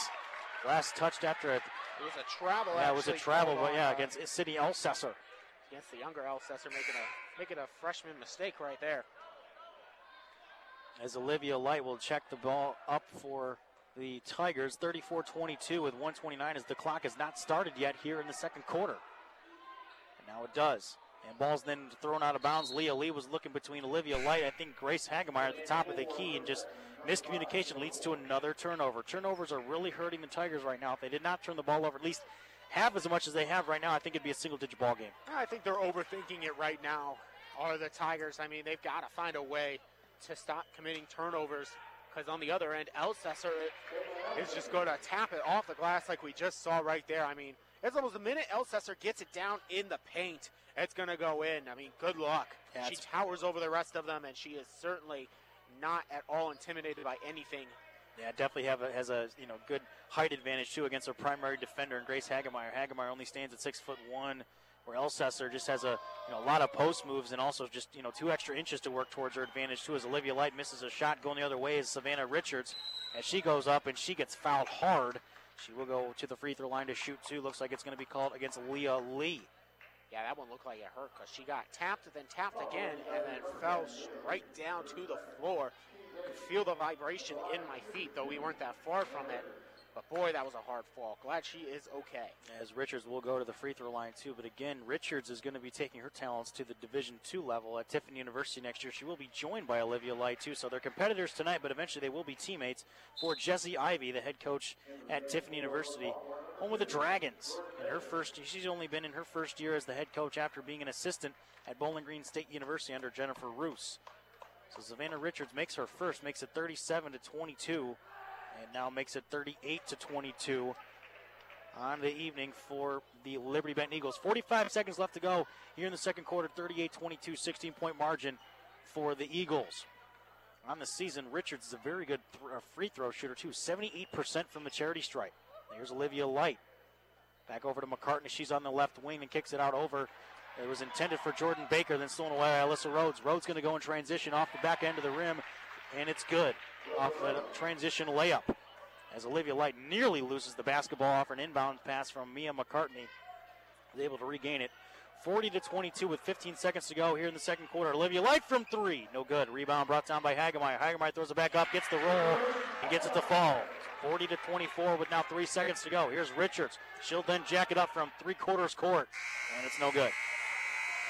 last touched after it. It was a travel. Yeah, it was a travel, but yeah, against Sydney Elsesser. against the younger Elsesser, making a making a freshman mistake right there. As Olivia Light will check the ball up for the Tigers, 34-22 with 129 as the clock has not started yet here in the second quarter. And now it does. And ball's then thrown out of bounds. Leah Lee was looking between Olivia Light. I think Grace Hagemeyer at the top of the key, and just miscommunication leads to another turnover. Turnovers are really hurting the Tigers right now. If they did not turn the ball over at least half as much as they have right now, I think it'd be a single-digit ball game. I think they're overthinking it right now. Are the Tigers? I mean, they've got to find a way to stop committing turnovers. Because on the other end, Elsesser is just going to tap it off the glass like we just saw right there. I mean, it's almost the minute Elsesser gets it down in the paint, it's going to go in. I mean, good luck. Yeah, she towers over the rest of them, and she is certainly not at all intimidated by anything. Yeah, definitely have a, has a you know good height advantage too against her primary defender and Grace Hagemeyer. Hagemeyer only stands at six foot one, where Elsesser just has a you know a lot of post moves and also just you know two extra inches to work towards her advantage too. As Olivia Light misses a shot going the other way, is Savannah Richards, as she goes up and she gets fouled hard. She will go to the free throw line to shoot two. Looks like it's going to be called against Leah Lee. Yeah, that one looked like it hurt because she got tapped, then tapped again, and then fell straight down to the floor. Could feel the vibration in my feet, though we weren't that far from it. But boy, that was a hard fall. Glad she is okay. As Richards will go to the free throw line too, but again, Richards is going to be taking her talents to the Division two level at Tiffin University next year. She will be joined by Olivia Light too, so they're competitors tonight, but eventually they will be teammates for Jesse Ivy, the head coach at Tiffin University. home with the Dragons. In her first, she's only been in her first year as the head coach after being an assistant at Bowling Green State University under Jennifer Roos. So Savannah Richards makes her first, makes it 37 to 22, and now makes it 38 to 22 on the evening for the Liberty Benton Eagles. 45 seconds left to go here in the second quarter. 38-22, 16-point margin for the Eagles. On the season, Richards is a very good th- uh, free throw shooter too. 78% from the charity stripe. Here's Olivia Light. Back over to McCartney. She's on the left wing and kicks it out over. It was intended for Jordan Baker, then stolen away by Alyssa Rhodes. Rhodes going to go in transition off the back end of the rim, and it's good off a transition layup. As Olivia Light nearly loses the basketball off an inbound pass from Mia McCartney, is able to regain it. 40 to 22 with 15 seconds to go here in the second quarter. Olivia Light from three, no good. Rebound brought down by Hagemeyer. Hagemeyer throws it back up, gets the roll, and gets it to fall. 40 to 24 with now three seconds to go. Here's Richards. She'll then jack it up from three quarters court, and it's no good.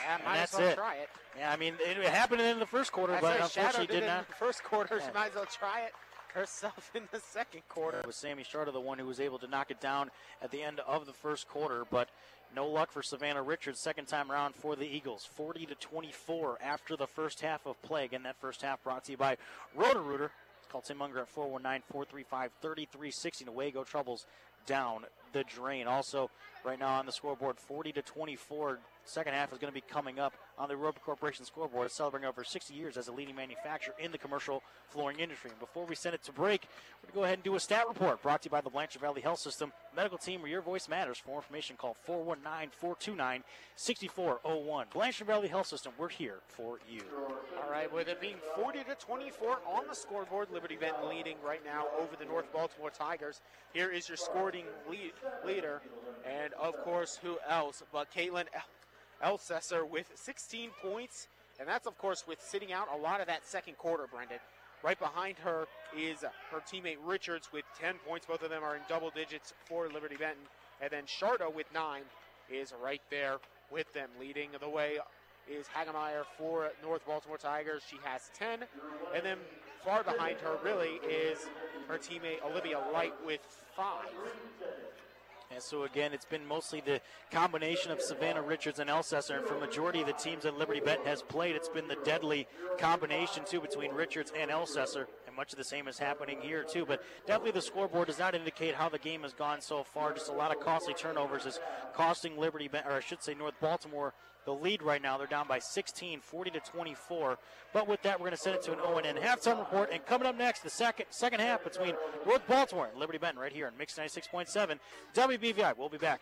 Yeah, And might that's as well it. try it. Yeah, I mean, it happened in the first quarter, That's but unfortunately did did not. the first quarter. She might as well try it herself (laughs) in the second quarter. It was Sammy Shardo, the one who was able to knock it down at the end of the first quarter, but no luck for Savannah Richards. Second time around for the Eagles, 40 to 24 after the first half of play. Again, that first half brought to you by Roto-Rooter. Call Tim Munger at 419-435-3360. Away go troubles down the drain. Also, right now on the scoreboard, 40 to 24. Second half is going to be coming up on the Roper Corporation scoreboard, celebrating over 60 years as a leading manufacturer in the commercial flooring industry. And before we send it to break, we're going to go ahead and do a stat report brought to you by the Blanchard Valley Health System medical team where your voice matters. For more information, call 419-429-6401. Blanchard Valley Health System, we're here for you. All right, with it being 40 to 24 on the scoreboard, Liberty Benton leading right now over the North Baltimore Tigers. Here is your scoring lead, leader, and of course, who else but Caitlin El- Elsesser with 16 points, and that's of course with sitting out a lot of that second quarter, Brendan. Right behind her is her teammate Richards with 10 points. Both of them are in double digits for Liberty Benton. And then Shardo with nine is right there with them. Leading the way is Hagemeyer for North Baltimore Tigers. She has 10. And then far behind her, really, is her teammate Olivia Light with five. And so again, it's been mostly the combination of Savannah Richards and Elsesser. And for majority of the teams that Liberty Benton has played, it's been the deadly combination too between Richards and Elsesser. And much of the same is happening here too. But definitely the scoreboard does not indicate how the game has gone so far. Just a lot of costly turnovers is costing Liberty, or I should say North Baltimore, the lead right now. They're down by 16, 40 to 24. But with that, we're going to send it to an oh ONN halftime report. And coming up next, the second second half between North Baltimore and Liberty Benton right here on Mix 96.7 WBVI. We'll be back.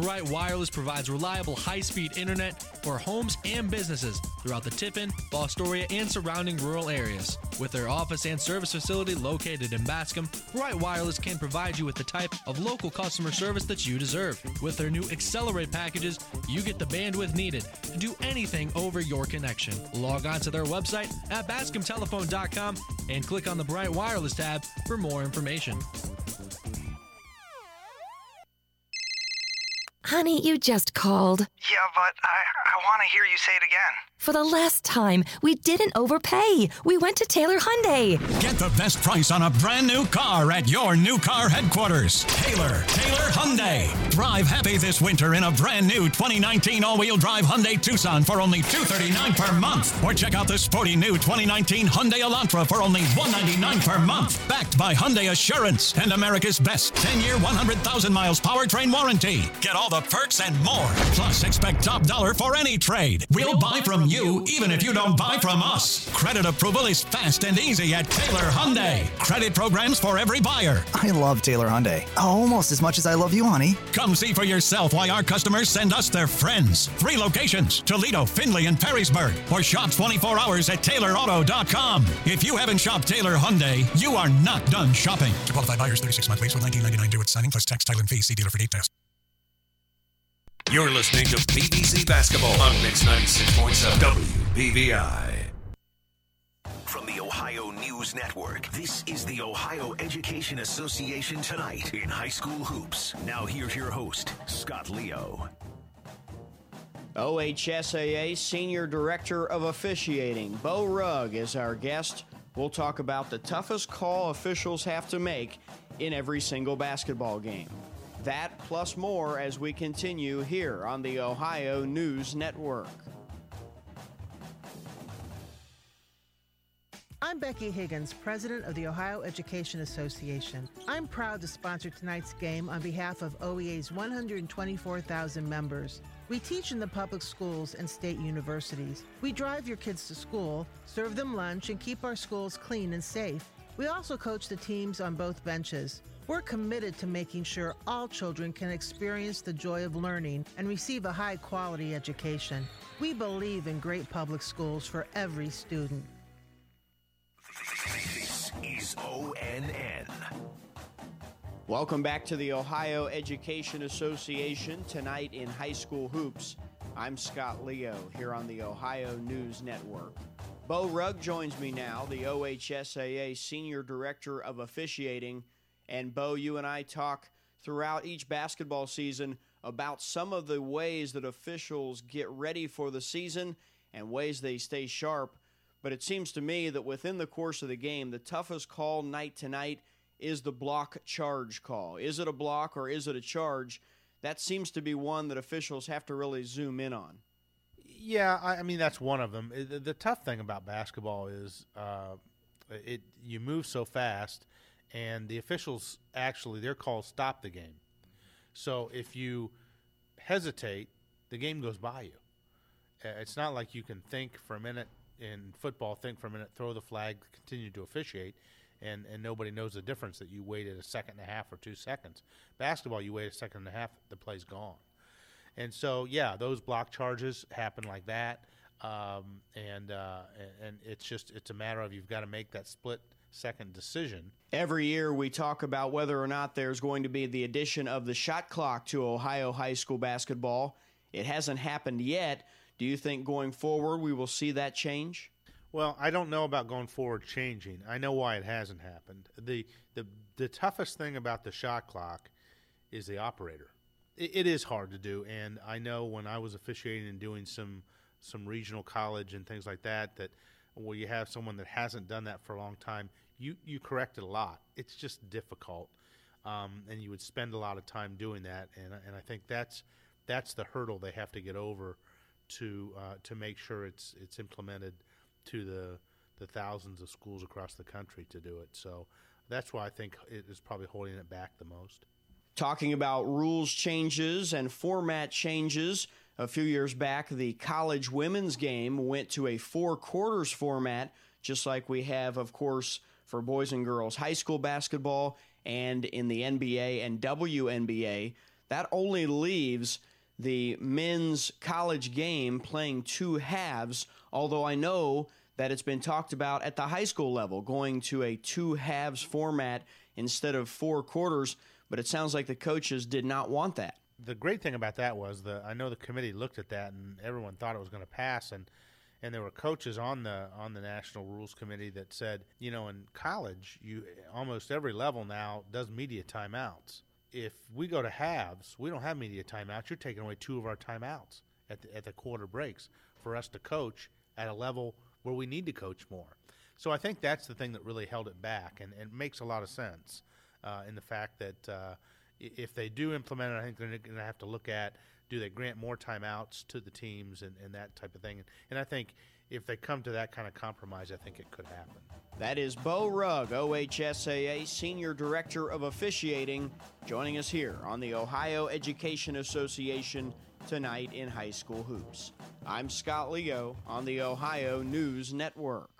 Bright Wireless provides reliable high-speed internet for homes and businesses throughout the Tiffin, Fostoria, and surrounding rural areas. With their office and service facility located in Bascom, Bright Wireless can provide you with the type of local customer service that you deserve. With their new Accelerate packages, you get the bandwidth needed to do anything over your connection. Log on to their website at bascomtelephone.com and click on the Bright Wireless tab for more information. Honey, you just called. Yeah, but I, I want to hear you say it again. For the last time, we didn't overpay. We went to Taylor Hyundai. Get the best price on a brand new car at your new car headquarters. Taylor, Taylor Hyundai. Drive happy this winter in a brand new 2019 all-wheel drive Hyundai Tucson for only $239 per month. Or check out the sporty new 2019 Hyundai Elantra for only 199 per month. Backed by Hyundai Assurance and America's best 10-year, 100,000 miles powertrain warranty. Get all the perks and more. Plus, expect top dollar for any trade. We'll buy from you even if you don't buy from us. Credit approval is fast and easy at Taylor Hyundai. Credit programs for every buyer. I love Taylor Hyundai. Almost as much as I love you, honey. Come see for yourself why our customers send us their friends. Three locations Toledo, Findlay, and Perrysburg. Or shop 24 hours at TaylorAuto.com. If you haven't shopped Taylor Hyundai, you are not done shopping. To qualify buyers, 36 month lease with 1999 due at signing plus tax, title, and fee. See dealer for details. You're listening to BVC Basketball on Mix 96.7 WBVI. From the Ohio News Network, this is the Ohio Education Association Tonight in High School Hoops. Now here's your host, Scott Leo. OHSAA Senior Director of Officiating, Beau Rugg, is our guest. We'll talk about the toughest call officials have to make in every single basketball game. That plus more as we continue here on the Ohio News Network. I'm Becky Higgins, President of the Ohio Education Association. I'm proud to sponsor tonight's game on behalf of OEA's 124,000 members. We teach in the public schools and state universities. We drive your kids to school, serve them lunch, and keep our schools clean and safe. We also coach the teams on both benches. We're committed to making sure all children can experience the joy of learning and receive a high quality education. We believe in great public schools for every student. This is ONN. Welcome back to the Ohio Education Association tonight in high school hoops. I'm Scott Leo here on the Ohio News Network. Beau Rugg joins me now, the OHSAA Senior Director of Officiating. And Beau, you and I talk throughout each basketball season about some of the ways that officials get ready for the season and ways they stay sharp. But it seems to me that within the course of the game, the toughest call night to night is the block charge call. Is it a block or is it a charge? That seems to be one that officials have to really zoom in on. Yeah, I, mean that's one of them. The, the tough thing about basketball is uh, it you move so fast, and the officials actually their calls stop the game. So if you hesitate, the game goes by you. Uh, It's not like you can think for a minute in football, think for a minute, throw the flag, continue to officiate, and, and nobody knows the difference that you waited a second and a half or two seconds. Basketball, you wait a second and a half, the play's gone. And so, yeah, those block charges happen like that, um, and uh, and it's just it's a matter of you've got to make that split second decision. Every year we talk about whether or not there's going to be the addition of the shot clock to Ohio high school basketball. It hasn't happened yet. Do you think going forward we will see that change? Well, I don't know about going forward changing. I know why it hasn't happened. The the the toughest thing about the shot clock is the operator. It, it is hard to do, and I know when I was officiating and doing some some regional college and things like that, that where you have someone that hasn't done that for a long time, you you correct it a lot. It's just difficult, um, and you would spend a lot of time doing that, and and I think that's that's the hurdle they have to get over to uh, to make sure it's it's implemented to the the thousands of schools across the country to do it. So that's why I think it is probably holding it back the most. Talking about rules changes and format changes, a few years back, the college women's game went to a four quarters format, just like we have, of course, for boys and girls high school basketball and in the NBA and WNBA. That only leaves the men's college game playing two halves, although I know that it's been talked about at the high school level, going to a two halves format instead of four quarters, but it sounds like the coaches did not want that. The great thing about that was the I know the committee looked at that and everyone thought it was going to pass and and there were coaches on the on the national rules committee that said, you know, in college, you almost every level now does media timeouts. If we go to halves, we don't have media timeouts. You're taking away two of our timeouts at the, at the quarter breaks for us to coach at a level where we need to coach more. So I think that's the thing that really held it back, and, and it makes a lot of sense uh, in the fact that uh, if they do implement it, I think they're going to have to look at do they grant more timeouts to the teams and, and that type of thing. And I think if they come to that kind of compromise, I think it could happen. That is Beau Rugg, OHSAA Senior Director of Officiating, joining us here on the Ohio Education Association tonight in high school hoops. I'm Scott Leo on the Ohio News Network.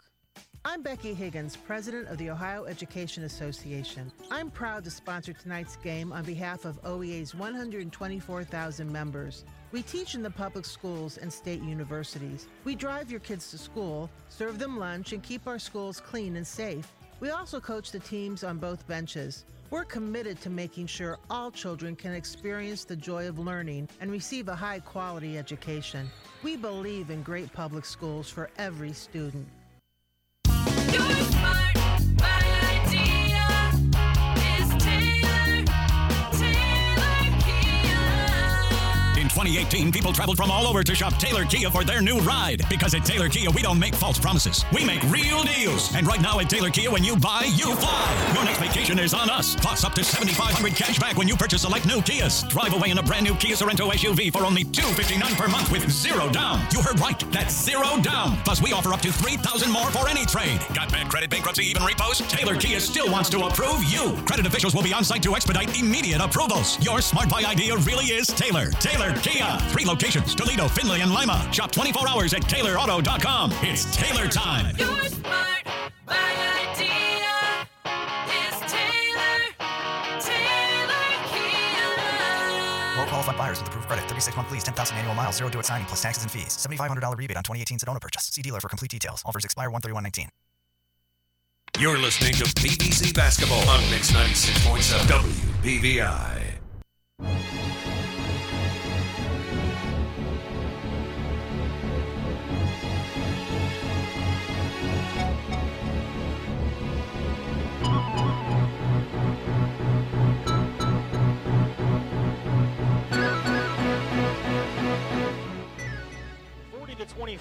I'm Becky Higgins, President of the Ohio Education Association. I'm proud to sponsor tonight's game on behalf of OEA's 124,000 members. We teach in the public schools and state universities. We drive your kids to school, serve them lunch, and keep our schools clean and safe. We also coach the teams on both benches. We're committed to making sure all children can experience the joy of learning and receive a high quality education. We believe in great public schools for every student. In 2018, people traveled from all over to shop Taylor Kia for their new ride. Because at Taylor Kia, we don't make false promises. We make real deals. And right now at Taylor Kia, when you buy, you fly. Your next vacation is on us. Plus up to 7,500 cash back when you purchase select new Kias. Drive away in a brand new Kia Sorento SUV for only 259 per month with zero down. You heard right. That's zero down. Plus, we offer up to 3000 more for any trade. Got bad credit, bankruptcy, even repos? Taylor Kia still wants to approve you. Credit officials will be on site to expedite immediate approvals. Your smart buy idea really is Taylor. Taylor Kia. Three locations Toledo, Findlay, and Lima. Shop 24 hours at TaylorAuto.com. It's Taylor time. You're smart. Buy idea. It's Taylor. Taylor Kia. All qualified buyers with approved credit. 36 month lease, 10,000 annual miles, zero due at signing, plus taxes and fees. $7,500 rebate on 2018 Sedona purchase. See dealer for complete details. Offers expire 13119. You're listening to BVC Basketball on Mix 96.7 WBVI.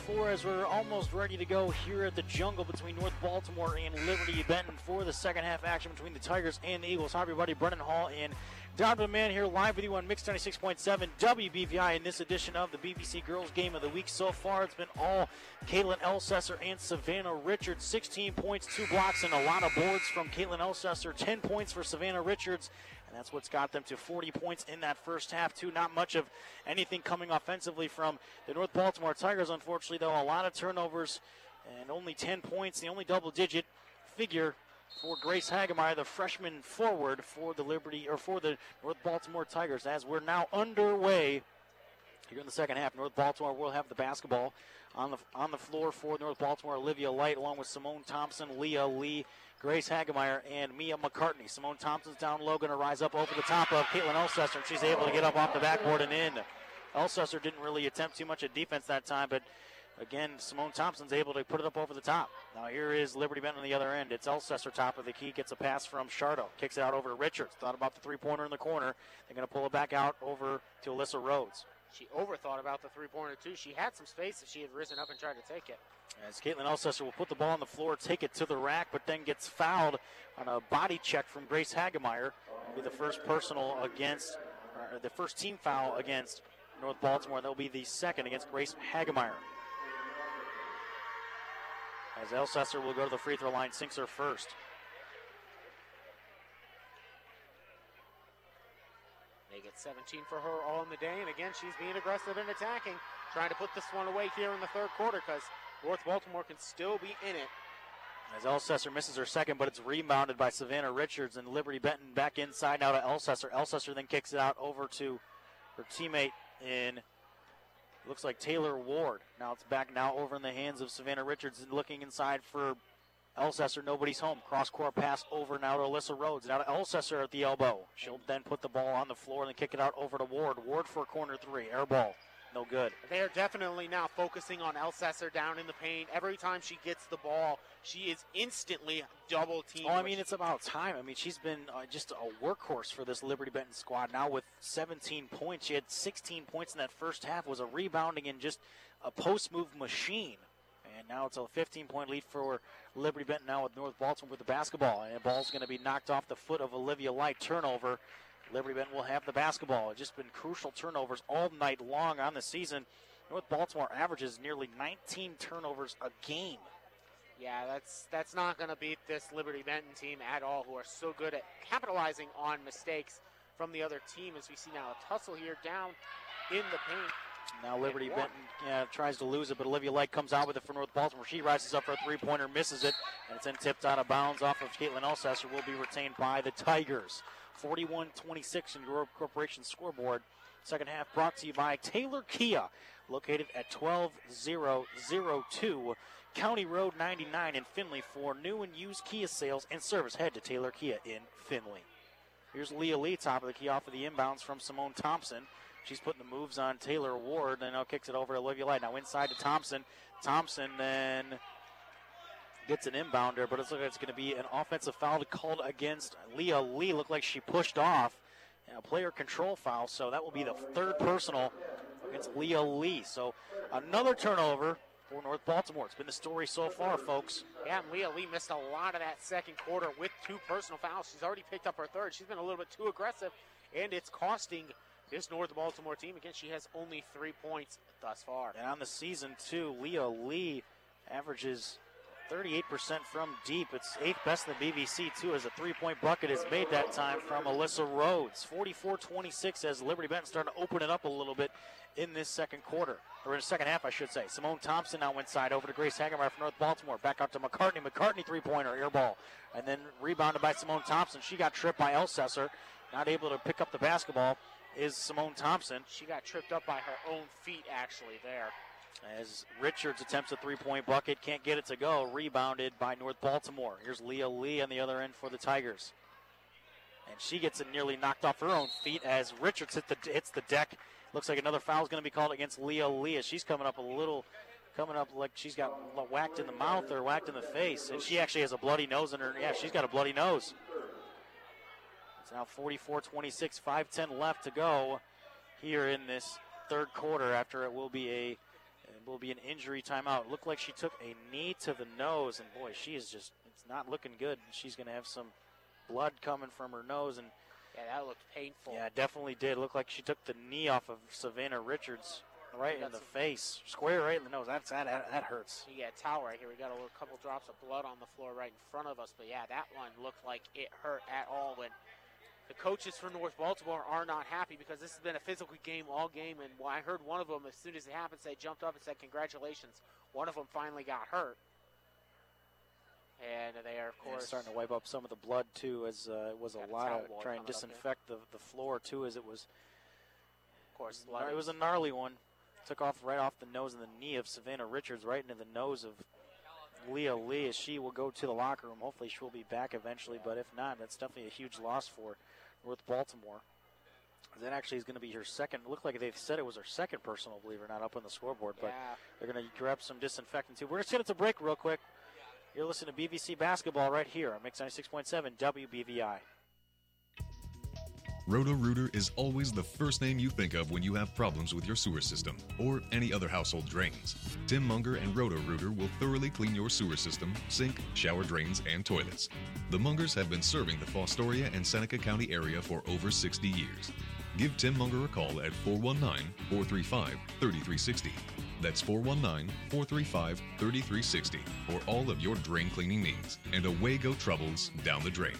24 as we're almost ready to go here at the jungle between North Baltimore and Liberty Benton for the second half action between the Tigers and the Eagles. Hi, everybody. Brendan Hall and Donovan Mann here live with you on Mix 96.7 WBVI in this edition of the BVC Girls Game of the Week. So far, it's been all Caitlin Elsesser and Savannah Richards. 16 points, two blocks, and a lot of boards from Caitlin Elsesser. 10 points for Savannah Richards. And that's what's got them to 40 points in that first half, too. Not much of anything coming offensively from the North Baltimore Tigers, unfortunately, though. A lot of turnovers and only 10 points, the only double digit figure for Grace Hagemeyer, the freshman forward for the Liberty or for the North Baltimore Tigers, as we're now underway here in the second half. North Baltimore will have the basketball on the on the floor for North Baltimore. Olivia Light, along with Simone Thompson, Leah Lee, Grace Hagemeyer, and Mia McCartney. Simone Thompson's down low, going to rise up over the top of Caitlin Elsesser, and she's able to get up off the backboard and in. Elsesser didn't really attempt too much at defense that time, but again, Simone Thompson's able to put it up over the top. Now here is Liberty Benton on the other end. It's Elsesser top of the key, gets a pass from Shardo, kicks it out over to Richards. Thought about the three-pointer in the corner. They're going to pull it back out over to Alyssa Rhodes. She overthought about the three pointer, too. She had some space if she had risen up and tried to take it. As Caitlin Elsesser will put the ball on the floor, take it to the rack, but then gets fouled on a body check from Grace Hagemeyer. Be the first personal against, or the first team foul against North Baltimore. That'll be the second against Grace Hagemeyer. As Elsesser will go to the free throw line, sinks her first. They get 17 for her all in the day, and again, she's being aggressive and attacking, trying to put this one away here in the third quarter because North Baltimore can still be in it. As Elsesser misses her second, but it's rebounded by Savannah Richards and Liberty Benton back inside now to Elsesser. Elsesser then kicks it out over to her teammate in looks like Taylor Ward. Now it's back now over in the hands of Savannah Richards and looking inside for Elsesser. Nobody's home. Cross court pass over now to Alyssa Rhodes. Now to Elsesser at the elbow. She'll then put the ball on the floor and then kick it out over to Ward. Ward for corner three. Air ball. No good. They are definitely now focusing on Elsesser down in the paint. Every time she gets the ball, she is instantly double teamed. Oh, I mean, it's about time. I mean, she's been uh, just a workhorse for this Liberty Benton squad now with 17 points. She had 16 points in that first half, was a rebounding and just a post move machine. And now it's a 15 point lead for Liberty Benton now with North Baltimore with the basketball. And the ball's going to be knocked off the foot of Olivia Light. Turnover. Liberty Benton will have the basketball. It's just been crucial turnovers all night long on the season. North Baltimore averages nearly 19 turnovers a game. Yeah, that's that's not going to beat this Liberty Benton team at all, who are so good at capitalizing on mistakes from the other team. As we see now a tussle here down in the paint. Now Liberty Benton yeah, tries to lose it, but Olivia Light comes out with it for North Baltimore. She rises up for a three-pointer, misses it, and it's then tipped out of bounds off of Caitlin Elsesser. Will be retained by the Tigers. 41-26 in your Corporation scoreboard. Second half brought to you by Taylor Kia, located at 12002 County Road 99 in Findlay for new and used Kia sales and service. Head to Taylor Kia in Findlay. Here's Leah Lee, top of the key off of the inbounds from Simone Thompson. She's putting the moves on Taylor Ward and now kicks it over to Olivia Light. Now inside to Thompson. Thompson then gets an inbounder, but it's looking like it's going to be an offensive foul called against Leah Lee. Looked like she pushed off. A player control foul, so that will be the third personal against Leah Lee. So another turnover for North Baltimore. It's been the story so far, folks. Yeah, and Leah Lee missed a lot of that second quarter with two personal fouls. She's already picked up her third. She's been a little bit too aggressive, and it's costing this North Baltimore team. Again, she has only three points thus far. And on the season, too, Leah Lee averages 38% from deep. It's eighth best in the BVC, too, as a three point bucket is made that time from Alyssa Rhodes. 44 26 as Liberty Benton starting to open it up a little bit in this second quarter, or in the second half, I should say. Simone Thompson now inside over to Grace Hagemeyer from North Baltimore. Back out to McCartney. McCartney three pointer, air ball. And then rebounded by Simone Thompson. She got tripped by Elsesser. Not able to pick up the basketball is Simone Thompson. She got tripped up by her own feet, actually, there. As Richards attempts a three point bucket, can't get it to go. Rebounded by North Baltimore. Here's Leah Lee on the other end for the Tigers. And she gets it nearly knocked off her own feet as Richards hit the, hits the deck. Looks like another foul is going to be called against Leah Lee as she's coming up a little, coming up like she's got whacked in the mouth or whacked in the face. And she actually has a bloody nose in her. Yeah, she's got a bloody nose. It's now 44 26, 5 10 left to go here in this third quarter after it will be a will be an injury timeout. Looked like she took a knee to the nose, and boy, she is just it's not looking good. She's going to have some blood coming from her nose, and Yeah, that looked painful. yeah, definitely did. Looked like she took the knee off of Savannah Richards right in the face, square right in the nose. That's that that hurts. You got a towel right here. We got a little couple drops of blood on the floor right in front of us. But yeah, that one looked like it hurt at all. When the coaches for North Baltimore are not happy because this has been a physical game all game. And I heard one of them as soon as it happened say jumped up and said congratulations. One of them finally got hurt, and they are of course starting to wipe up some of the blood too, as uh, it was a lot of boy try and coming up here. disinfect the, the floor too, as it was. Of course, It was a gnarly one. Took off right off the nose and the knee of Savannah Richards, right into the nose of Leah Lee. As she will go to the locker room. Hopefully, she will be back eventually. But if not, that's definitely a huge loss for North Baltimore. That actually is going to be her second. Looked like they said it was her second personal, believe it or not, up on the scoreboard. But Yeah. they're going to grab some disinfectant too. We're just going to take a break real quick. You're listening to BVC basketball right here on Mix 96.7 WBVI. Roto Rooter is always the first name you think of when you have problems with your sewer system or any other household drains. Tim Munger and Roto Rooter will thoroughly clean your sewer system, sink, shower drains, and toilets. The Mungers have been serving the Fostoria and Seneca County area for over 60 years. Give Tim Munger a call at 419 435 3360. That's 419 435 3360 for all of your drain cleaning needs. And away go troubles down the drain.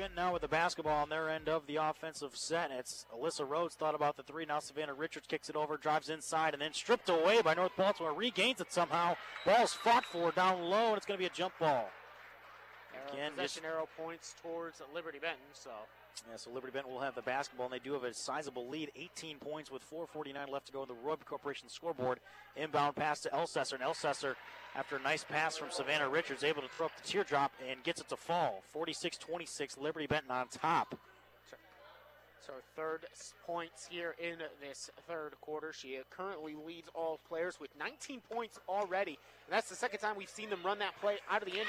Benton now with the basketball on their end of the offensive set. It's Alyssa Rhodes thought about the three. Now Savannah Richards kicks it over, drives inside, and then stripped away by North Baltimore. Regains it somehow. Ball's fought for down low, and it's going to be a jump ball. Arrow, Again, possession arrow points towards Liberty Benton. So Yeah, so Liberty Benton will have the basketball, and they do have a sizable lead, 18 points with 4:49 left to go on the Roy Corporation scoreboard. Inbound pass to Elsesser, and Elsesser, after a nice pass from Savannah Richards, able to throw up the teardrop and gets it to fall. 46-26, Liberty Benton on top. So third points here in this third quarter. She uh, currently leads all players with 19 points already, and that's the second time we've seen them run that play out of the in,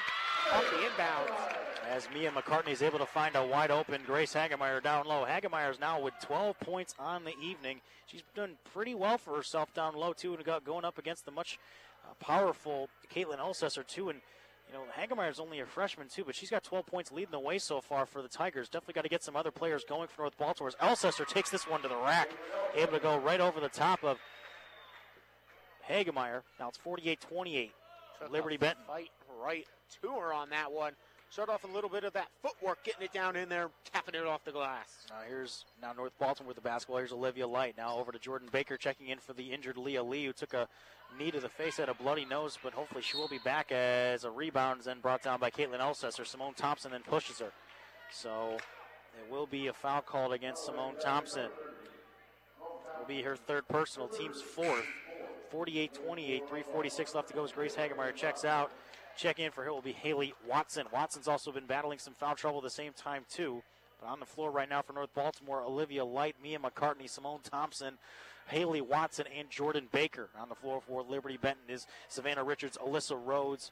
off the inbounds. As Mia McCartney is able to find a wide open Grace Hagemeyer down low. Hagemeyer is now with 12 points on the evening. She's done pretty well for herself down low too, and got going up against the much uh, powerful Caitlin Elsesser too. And you know Hagemeyer is only a freshman too, but she's got 12 points leading the way so far for the Tigers. Definitely got to get some other players going for North Baltimore. As Elsesser takes this one to the rack, able to go right over the top of Hagemeyer. Now it's 48-28. Took Liberty Benton. Fight right to her on that one. Showed off a little bit of that footwork, getting it down in there, tapping it off the glass. Now here's now North Baltimore with the basketball. Here's Olivia Light. Now over to Jordan Baker checking in for the injured Leah Lee, who took a knee to the face, had a bloody nose, but hopefully she will be back as a rebound is then brought down by Caitlin Elsesser. Simone Thompson then pushes her. So there will be a foul called against Simone Thompson. Will be her third personal, team's fourth. 48 28, 346 left to go as Grace Hagemeyer checks out. Check in for her will be Haley Watson. Watson's also been battling some foul trouble at the same time, too. But on the floor right now for North Baltimore, Olivia Light, Mia McCartney, Simone Thompson, Haley Watson, and Jordan Baker. On the floor for Liberty Benton is Savannah Richards, Alyssa Rhodes,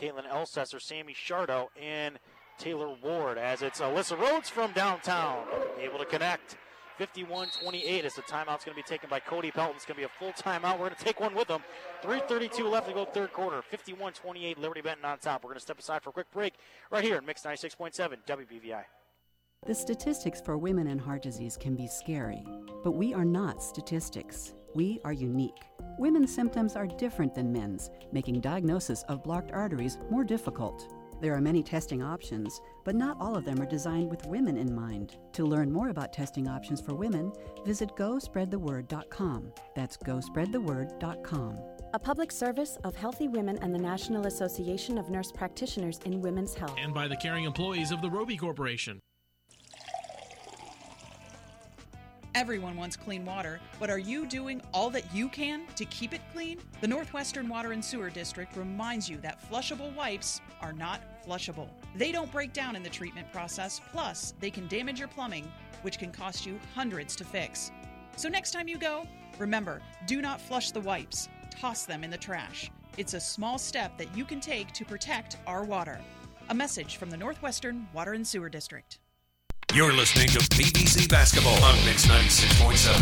Caitlin Elsesser, Sammy Shardo, and Taylor Ward. As it's Alyssa Rhodes from downtown, able to connect. 51-28 as the timeout's going to be taken by Cody Pelton. It's going to be a full timeout. We're going to take one with them. 3.32 left to go third quarter. 51-28, Liberty Benton on top. We're going to step aside for a quick break right here in Mix 96.7 WBVI. The statistics for women in heart disease can be scary, but we are not statistics. We are unique. Women's symptoms are different than men's, making diagnosis of blocked arteries more difficult. There are many testing options, but not all of them are designed with women in mind. To learn more about testing options for women, visit gospreadtheword.com. That's gospreadtheword.com. A public service of Healthy Women and the National Association of Nurse Practitioners in Women's Health. And by the caring employees of the Roppe Corporation. Everyone wants clean water, but are you doing all that you can to keep it clean? The Northwestern Water and Sewer District reminds you that flushable wipes are not flushable. They don't break down in the treatment process, plus, they can damage your plumbing, which can cost you hundreds to fix. So, next time you go, remember do not flush the wipes, toss them in the trash. It's a small step that you can take to protect our water. A message from the Northwestern Water and Sewer District. You're listening to BVC Basketball on Mix 96.7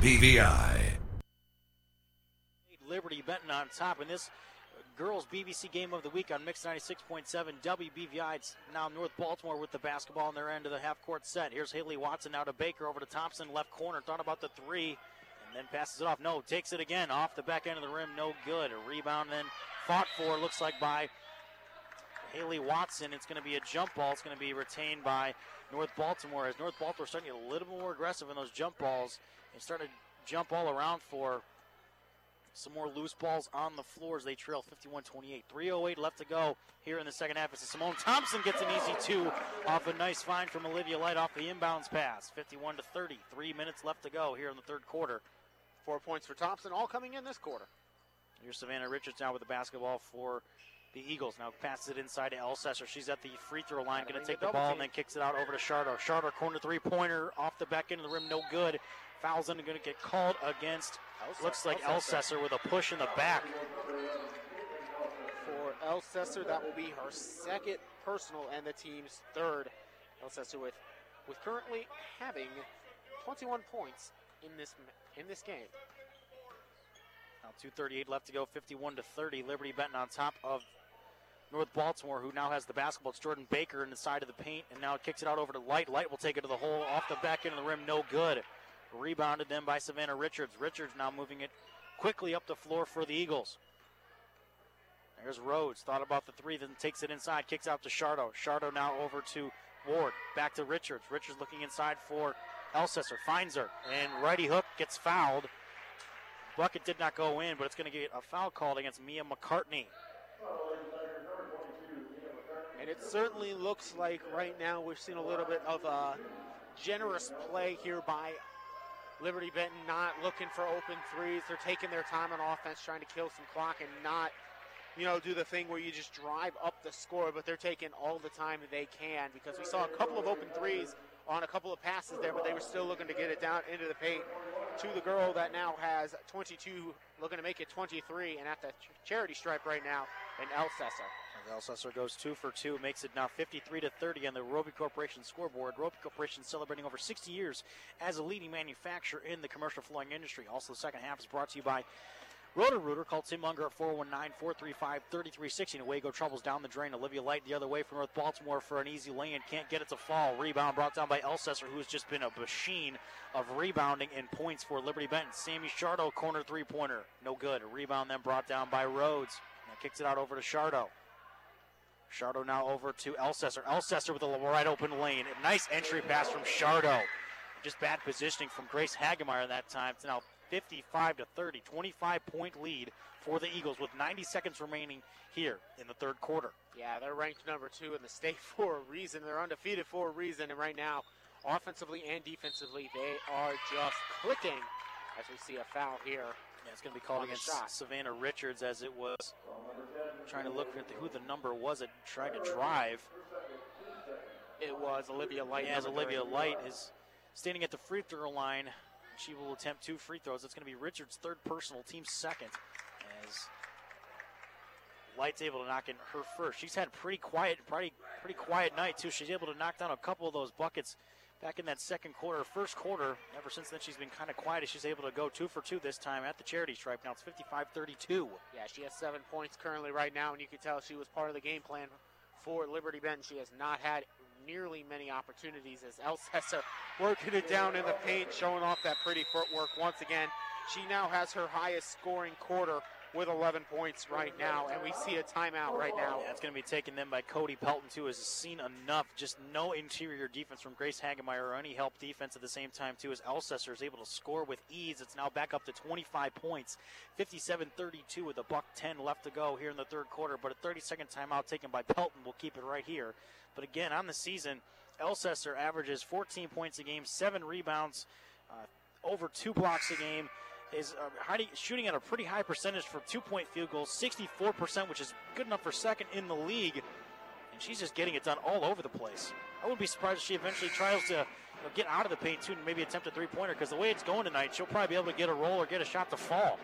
WBVI. Liberty Benton on top in this girls BVC game of the week on Mix 96.7 WBVI. It's now North Baltimore with the basketball on their end of the half court set. Here's Haley Watson now to Baker over to Thompson, left corner. Thought about the three and then passes it off. No, takes it again off the back end of the rim. No good. A rebound then fought for, looks like by Haley Watson. It's going to be a jump ball. It's going to be retained by North Baltimore as North Baltimore starting to get a little bit more aggressive in those jump balls and starting to jump all around for some more loose balls on the floor as they trail 51-28. 3.08 left to go here in the second half. As Simone Thompson gets an easy two off a nice find from Olivia Light off the inbounds pass. 51 to 30. Three minutes left to go here in the third quarter. Four points for Thompson, all coming in this quarter. Here's Savannah Richards now with the basketball for the Eagles. Now passes it inside to Elsesser. She's at the free throw line, going to take the ball and then kicks it out over to Shardo. Shardo corner three pointer off the back end of the rim, no good. Fouls in, going to get called against. Looks like Elsesser with a push in the back. For Elsesser, that will be her second personal and the team's third. Elsesser with with currently having 21 points in this in this game. Now 2:38 left to go. 51 to 30. Liberty Benton on top of North Baltimore, who now has the basketball. It's Jordan Baker in the side of the paint, and now kicks it out over to Light. Light will take it to the hole off the back end of the rim. No good. Rebounded then by Savannah Richards. Richards now moving it quickly up the floor for the Eagles. There's Rhodes. Thought about the three, then takes it inside, kicks out to Shardo. Shardo now over to Ward. Back to Richards. Richards looking inside for Elsesser. Finds her. And righty hook gets fouled. Bucket did not go in, but it's going to get a foul called against Mia McCartney. And it certainly looks like right now we've seen a little bit of a generous play here by Liberty Benton, not looking for open threes. They're taking their time on offense, trying to kill some clock and not, you know, do the thing where you just drive up the score, but they're taking all the time they can because we saw a couple of open threes on a couple of passes there, but they were still looking to get it down into the paint to the girl that now has 22, looking to make it 23, and at the charity stripe right now, and Elsesser. Elsesser goes two for two, makes it now 53 to 30 on the Roppe Corporation scoreboard. Roppe Corporation celebrating over 60 years as a leading manufacturer in the commercial flooring industry. Also, the second half is brought to you by Roto-Rooter. Call Tim Munger at 419 435 3360. Away go troubles down the drain. Olivia Light the other way from North Baltimore for an easy lay in. Can't get it to fall. Rebound brought down by Elsesser, who has just been a machine of rebounding and points for Liberty Benton. Sammy Shardo, corner three pointer. No good. A rebound then brought down by Rhodes. Now kicks it out over to Shardo. Shardo now over to Elsesser. Elsesser with a wide open lane. A nice entry pass from Shardo. Just bad positioning from Grace Hagemeyer that time. It's now 55 to 30, 25 point lead for the Eagles with 90 seconds remaining here in the third quarter. Yeah, they're ranked number two in the state (laughs) for a reason. They're undefeated for a reason, and right now, offensively and defensively, they are just clicking as we see a foul here. Yeah, it's going to be called against Savannah Richards as it was trying to look at the, who the number was that tried to drive. It was Olivia Light. Yeah, as Olivia 30. Light is standing at the free throw line. She will attempt two free throws. It's going to be Richards' third personal, team second. As Light's able to knock in her first. She's had pretty quiet, pretty pretty quiet night too. She's able to knock down a couple of those buckets back in that second quarter, first quarter. Ever since then, she's been kind of quiet. She's able to go two for two this time at the charity stripe. Now it's 55-32. Yeah, she has seven points currently right now, and you can tell she was part of the game plan for Liberty Benton. She has not had nearly many opportunities as Elsesser working it down in the paint, showing off that pretty footwork once again. She now has her highest scoring quarter with 11 points right now, and we see a timeout right now. Yeah, it's going to be taken then by Cody Pelton, too, has seen enough. Just no interior defense from Grace Hagemeyer or any help defense at the same time, too, as Elsesser is able to score with ease. It's now back up to 25 points, 57-32 with a buck 10 left to go here in the third quarter. But a 30-second timeout taken by Pelton will keep it right here. But again, on the season, Elsesser averages 14 points a game, seven rebounds, uh, over two blocks a game is uh, hiding, shooting at a pretty high percentage for two-point field goals, 64%, which is good enough for second in the league. And she's just getting it done all over the place. I wouldn't be surprised if she eventually tries to you know, get out of the paint too, and maybe attempt a three-pointer. Because the way it's going tonight, she'll probably be able to get a roll or get a shot to fall.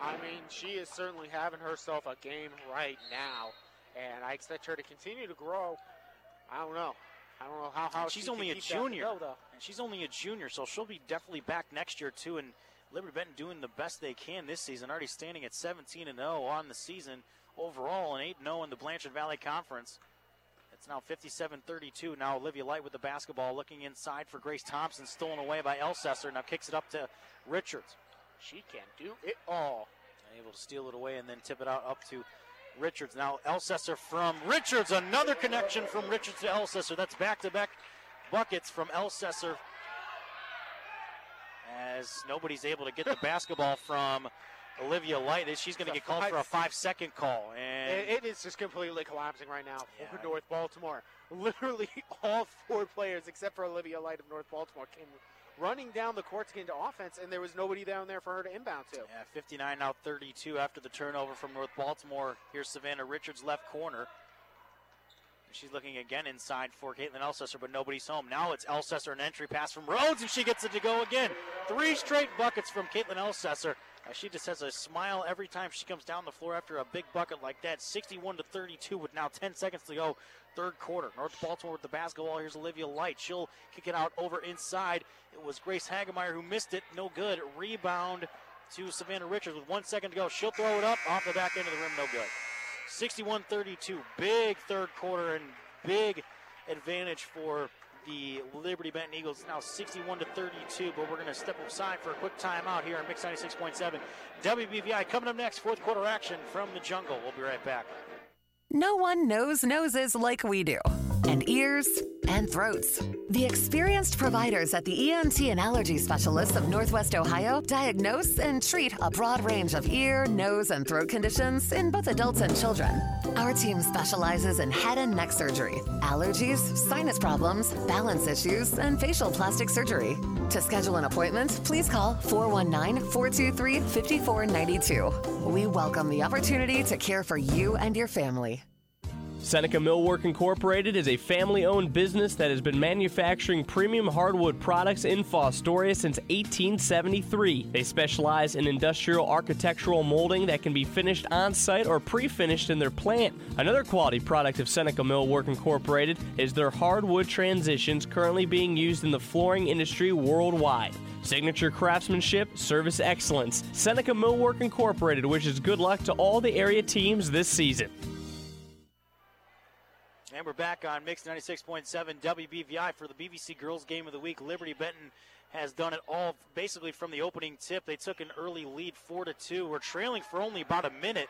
I mean, she is certainly having herself a game right now, and I expect her to continue to grow. I don't know. I don't know how, how she's she only a junior, go, and she's only a junior, so she'll be definitely back next year too. And Liberty Benton doing the best they can this season, already standing at 17 and 0 on the season overall, and 8 0 in the Blanchard Valley Conference. It's now 57-32. Now Olivia Light with the basketball, looking inside for Grace Thompson, stolen away by Elsesser. Now kicks it up to Richards. She can do it all. Able to steal it away and then tip it out up to Richards. Now Elsesser from Richards. Another connection from Richards to Elsesser. That's back-to-back buckets from Elsesser. As nobody's able to get the basketball from Olivia Light, she's going to get called for a five-second call. And It- it is just completely collapsing right now for North Baltimore. Literally (laughs) all four players, except for Olivia Light of North Baltimore, came running down the court to get into offense, and there was nobody down there for her to inbound to. Yeah, 59 now 32 after the turnover from North Baltimore. Here's Savannah Richards left corner. She's looking again inside for Caitlin Elsesser, but nobody's home. Now it's Elsesser, an entry pass from Rhodes, and she gets it to go again. Three straight buckets from Caitlin Elsesser. She just has a smile every time she comes down the floor after a big bucket like that. 61 to 32 with now 10 seconds to go, third quarter. North Baltimore with the basketball. Here's Olivia Light. She'll kick it out over inside. It was Grace Hagemeyer who missed it. No good. Rebound to Savannah Richards with one second to go. She'll throw it up off the back end of the rim. No good. 61 32. Big third quarter and big advantage for the Liberty Benton Eagles. Now 61 to 32, but we're going to step aside for a quick timeout here on Mix 96.7. WBVI coming up next, fourth quarter action from the jungle. We'll be right back. No one knows noses like we do, and ears and throats. The experienced providers at the ENT and allergy specialists of Northwest Ohio diagnose and treat a broad range of ear, nose, and throat conditions in both adults and children. Our team specializes in head and neck surgery, allergies, sinus problems, balance issues, and facial plastic surgery. To schedule an appointment, please call 419 423 5492. We welcome the opportunity to care for you and your family. Seneca Millwork Incorporated is a family owned business that has been manufacturing premium hardwood products in Fostoria since 1873. They specialize in industrial architectural molding that can be finished on site or pre finished in their plant. Another quality product of Seneca Millwork Incorporated is their hardwood transitions currently being used in the flooring industry worldwide. Signature craftsmanship, service excellence. Seneca Millwork Incorporated wishes good luck to all the area teams this season. And we're back on Mix 96.7 WBVI for the BVC Girls Game of the Week. Liberty Benton has done it all basically from the opening tip. They took an early lead 4 to 2. We're trailing for only about a minute.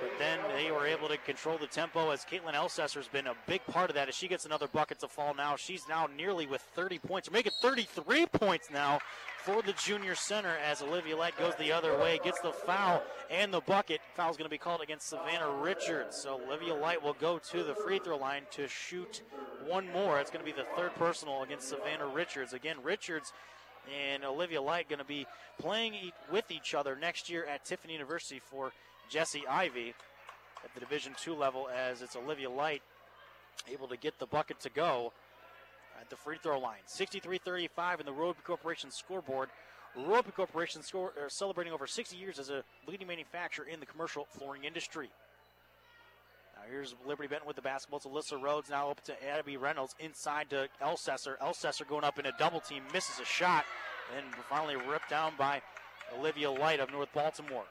But then they were able to control the tempo as Caitlin Elsesser has been a big part of that. As she gets another bucket to fall now, she's now nearly with 30 points. We're making 33 points now for the junior center as Olivia Light goes the other way, gets the foul and the bucket. Foul's going to be called against Savannah Richards. So Olivia Light will go to the free throw line to shoot one more. It's going to be the third personal against Savannah Richards. Again, Richards and Olivia Light going to be playing with each other next year at Tiffin University for Jesse Ivy at the Division two level as it's Olivia Light able to get the bucket to go. at the free throw line. 63-35 in the Roppe Corporation scoreboard. Roppe Corporation score, celebrating over 60 years as a leading manufacturer in the commercial flooring industry. Now here's Liberty Benton with the basketball. It's Alyssa Rhodes now up to Abby Reynolds inside to Elsesser. Elsesser going up in a double team, misses a shot, and finally ripped down by Olivia Light of North Baltimore.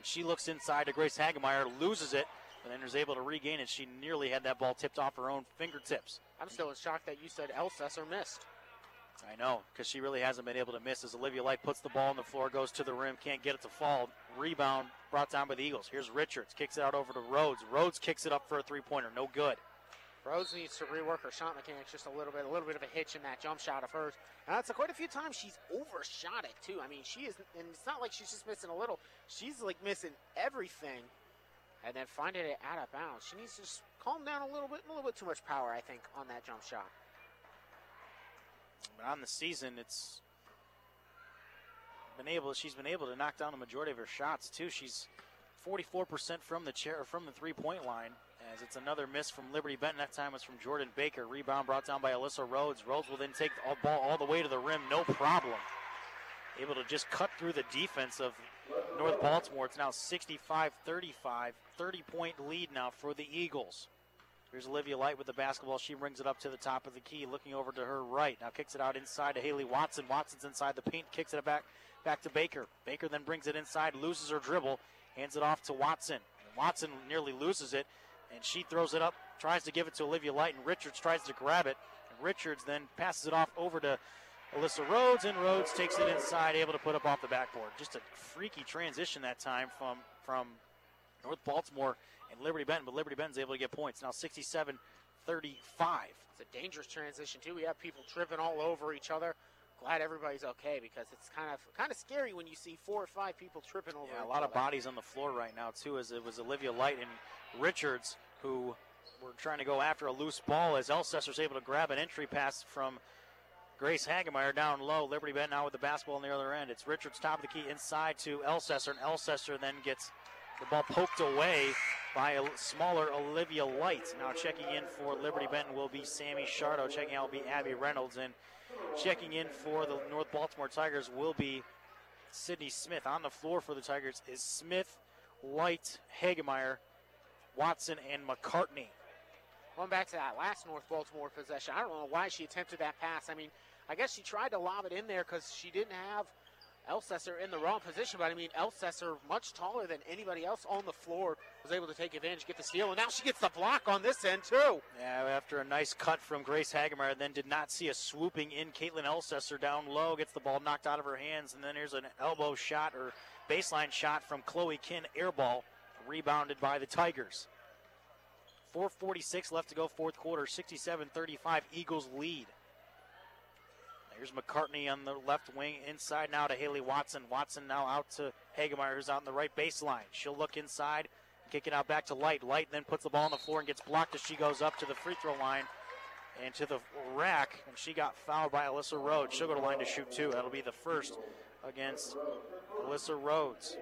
And she looks inside to Grace Hagemeyer, loses it, and then is able to regain it. She nearly had that ball tipped off her own fingertips. I'm still in shock that you said Elsesser missed. I know, because she really hasn't been able to miss as Olivia Light puts the ball on the floor, goes to the rim, can't get it to fall. Rebound brought down by the Eagles. Here's Richards, kicks it out over to Rhodes. Rhodes kicks it up for a three pointer, no good. Rhodes needs to rework her shot mechanics just a little bit, a little bit of a hitch in that jump shot of hers. And that's quite a few times she's overshot it too. I mean, she is, and it's not like she's just missing a little. She's like missing everything, and then finding it out of bounds. She needs to just calm down a little bit, a little bit too much power, I think, on that jump shot. But on the season, it's been able. She's been able to knock down the majority of her shots too. She's 44% from the chair from the three-point line. As it's another miss from Liberty Benton. That time was from Jordan Baker. Rebound brought down by Alyssa Rhodes. Rhodes will then take the ball all the way to the rim, no problem. Able to just cut through the defense of North Baltimore. It's now 65 35, 30 point lead now for the Eagles. Here's Olivia Light with the basketball. She brings it up to the top of the key, looking over to her right. Now kicks it out inside to Haley Watson. Watson's inside the paint, kicks it back back to Baker. Baker then brings it inside, loses her dribble, hands it off to Watson. Watson nearly loses it, and she throws it up, tries to give it to Olivia Light, and Richards tries to grab it. And Richards then passes it off over to Alyssa Rhodes, and Rhodes takes it inside, able to put up off the backboard. Just a freaky transition that time from from North Baltimore and Liberty Benton, but Liberty Benton's able to get points. Now 67 35. It's a dangerous transition too. We have people tripping all over each other. Glad everybody's okay because it's kind of kind of scary when you see four or five people tripping over. Yeah, a lot of bodies on the floor right now too. As it was Olivia Light and Richards who were trying to go after a loose ball. As Elsesser's able to grab an entry pass from Grace Hagemeyer down low. Liberty Benton now with the basketball on the other end. It's Richards top of the key inside to Elsesser, and Elsesser then gets the ball poked away by a smaller Olivia Light. Now checking in for Liberty Benton will be Sammy Shardo. Checking out will be Abby Reynolds. And checking in for the North Baltimore Tigers will be Sydney Smith. On the floor for the Tigers is Smith, White, Hagemeyer, Watson, and McCartney. Going back to that last North Baltimore possession, I don't know why she attempted that pass. I mean, I guess she tried to lob it in there because she didn't have Elsesser in the wrong position. But I mean, Elsesser, much taller than anybody else on the floor, was able to take advantage, get the steal, and now she gets the block on this end too. Yeah, after a nice cut from Grace Hagemeyer, then did not see a swooping in. Caitlin Elsesser down low gets the ball knocked out of her hands, and then here's an elbow shot or baseline shot from Chloe Kinn, air ball, rebounded by the Tigers. 4.46 left to go, fourth quarter, 67 35, Eagles lead. Here's McCartney on the left wing, inside now to Haley Watson. Watson now out to Hagemeyer, who's out in the right baseline. She'll look inside, kick it out back to Light. Light then puts the ball on the floor and gets blocked as she goes up to the free throw line and to the rack, and she got fouled by Alyssa Rhodes. She'll go to line to shoot two. That'll be the first against Alyssa Rhodes.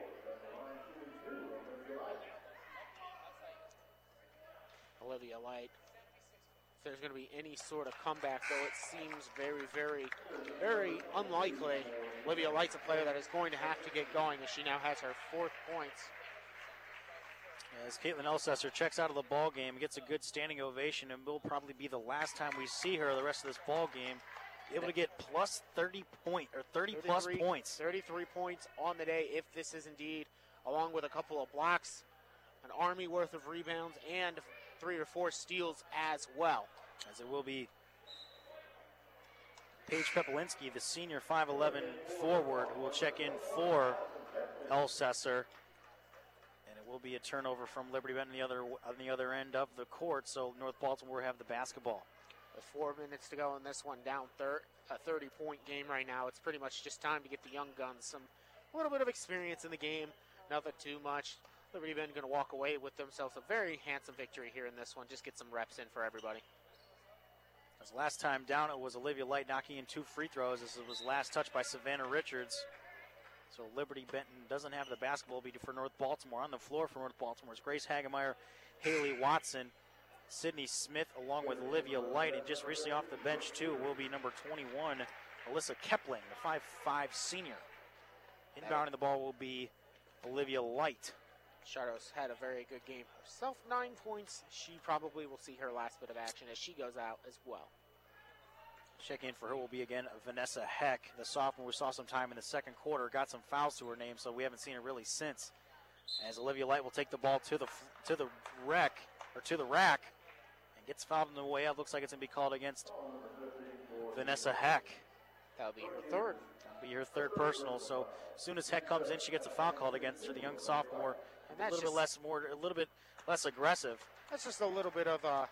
Olivia Light. If there's going to be any sort of comeback, though, it seems very, very, very unlikely. Olivia Light's a player that is going to have to get going as she now has her fourth points. As Caitlin Elsesser checks out of the ball game, gets a good standing ovation, and will probably be the last time we see her the rest of this ball game. Able to get plus 30 point or 30 plus 33 points. 33 points on the day if this is indeed, along with a couple of blocks, an army worth of rebounds, and three or four steals as well. As it will be Paige Pepolinski, the senior 5'11 forward, who will check in for Elsesser. Will be a turnover from Liberty Benton on the other on the other end of the court. So North Baltimore have the basketball. With four minutes to go in this one, down thir- a 30 point game right now. It's pretty much just time to get the young guns some a little bit of experience in the game. Nothing too much. Liberty Bend going to walk away with themselves a very handsome victory here in this one. Just get some reps in for everybody. As last time down, it was Olivia Light knocking in two free throws. This was last touch by Savannah Richards. So Liberty Benton doesn't have the basketball beat for North Baltimore. On the floor for North Baltimore is Grace Hagemeyer, Haley Watson. Sydney Smith along with Olivia Light. And just recently off the bench, too, will be number 21, Alyssa Kepling, the 5'5 senior. Inbounding the ball will be Olivia Light. Shardos had a very good game herself. Nine points. She probably will see her last bit of action as she goes out as well. Check in for her will be again Vanessa Heck, the sophomore. We saw some time in the second quarter, got some fouls to her name, so we haven't seen her really since. As Olivia Light will take the ball to the to the wreck or to the rack and gets fouled on the way out. Looks like it's gonna be called against Vanessa Heck. That'll be her third. That'll be her third personal. So as soon as Heck comes in, she gets a foul called against her. The young sophomore, a little bit less more, a little bit less aggressive. That's just a little bit of uh,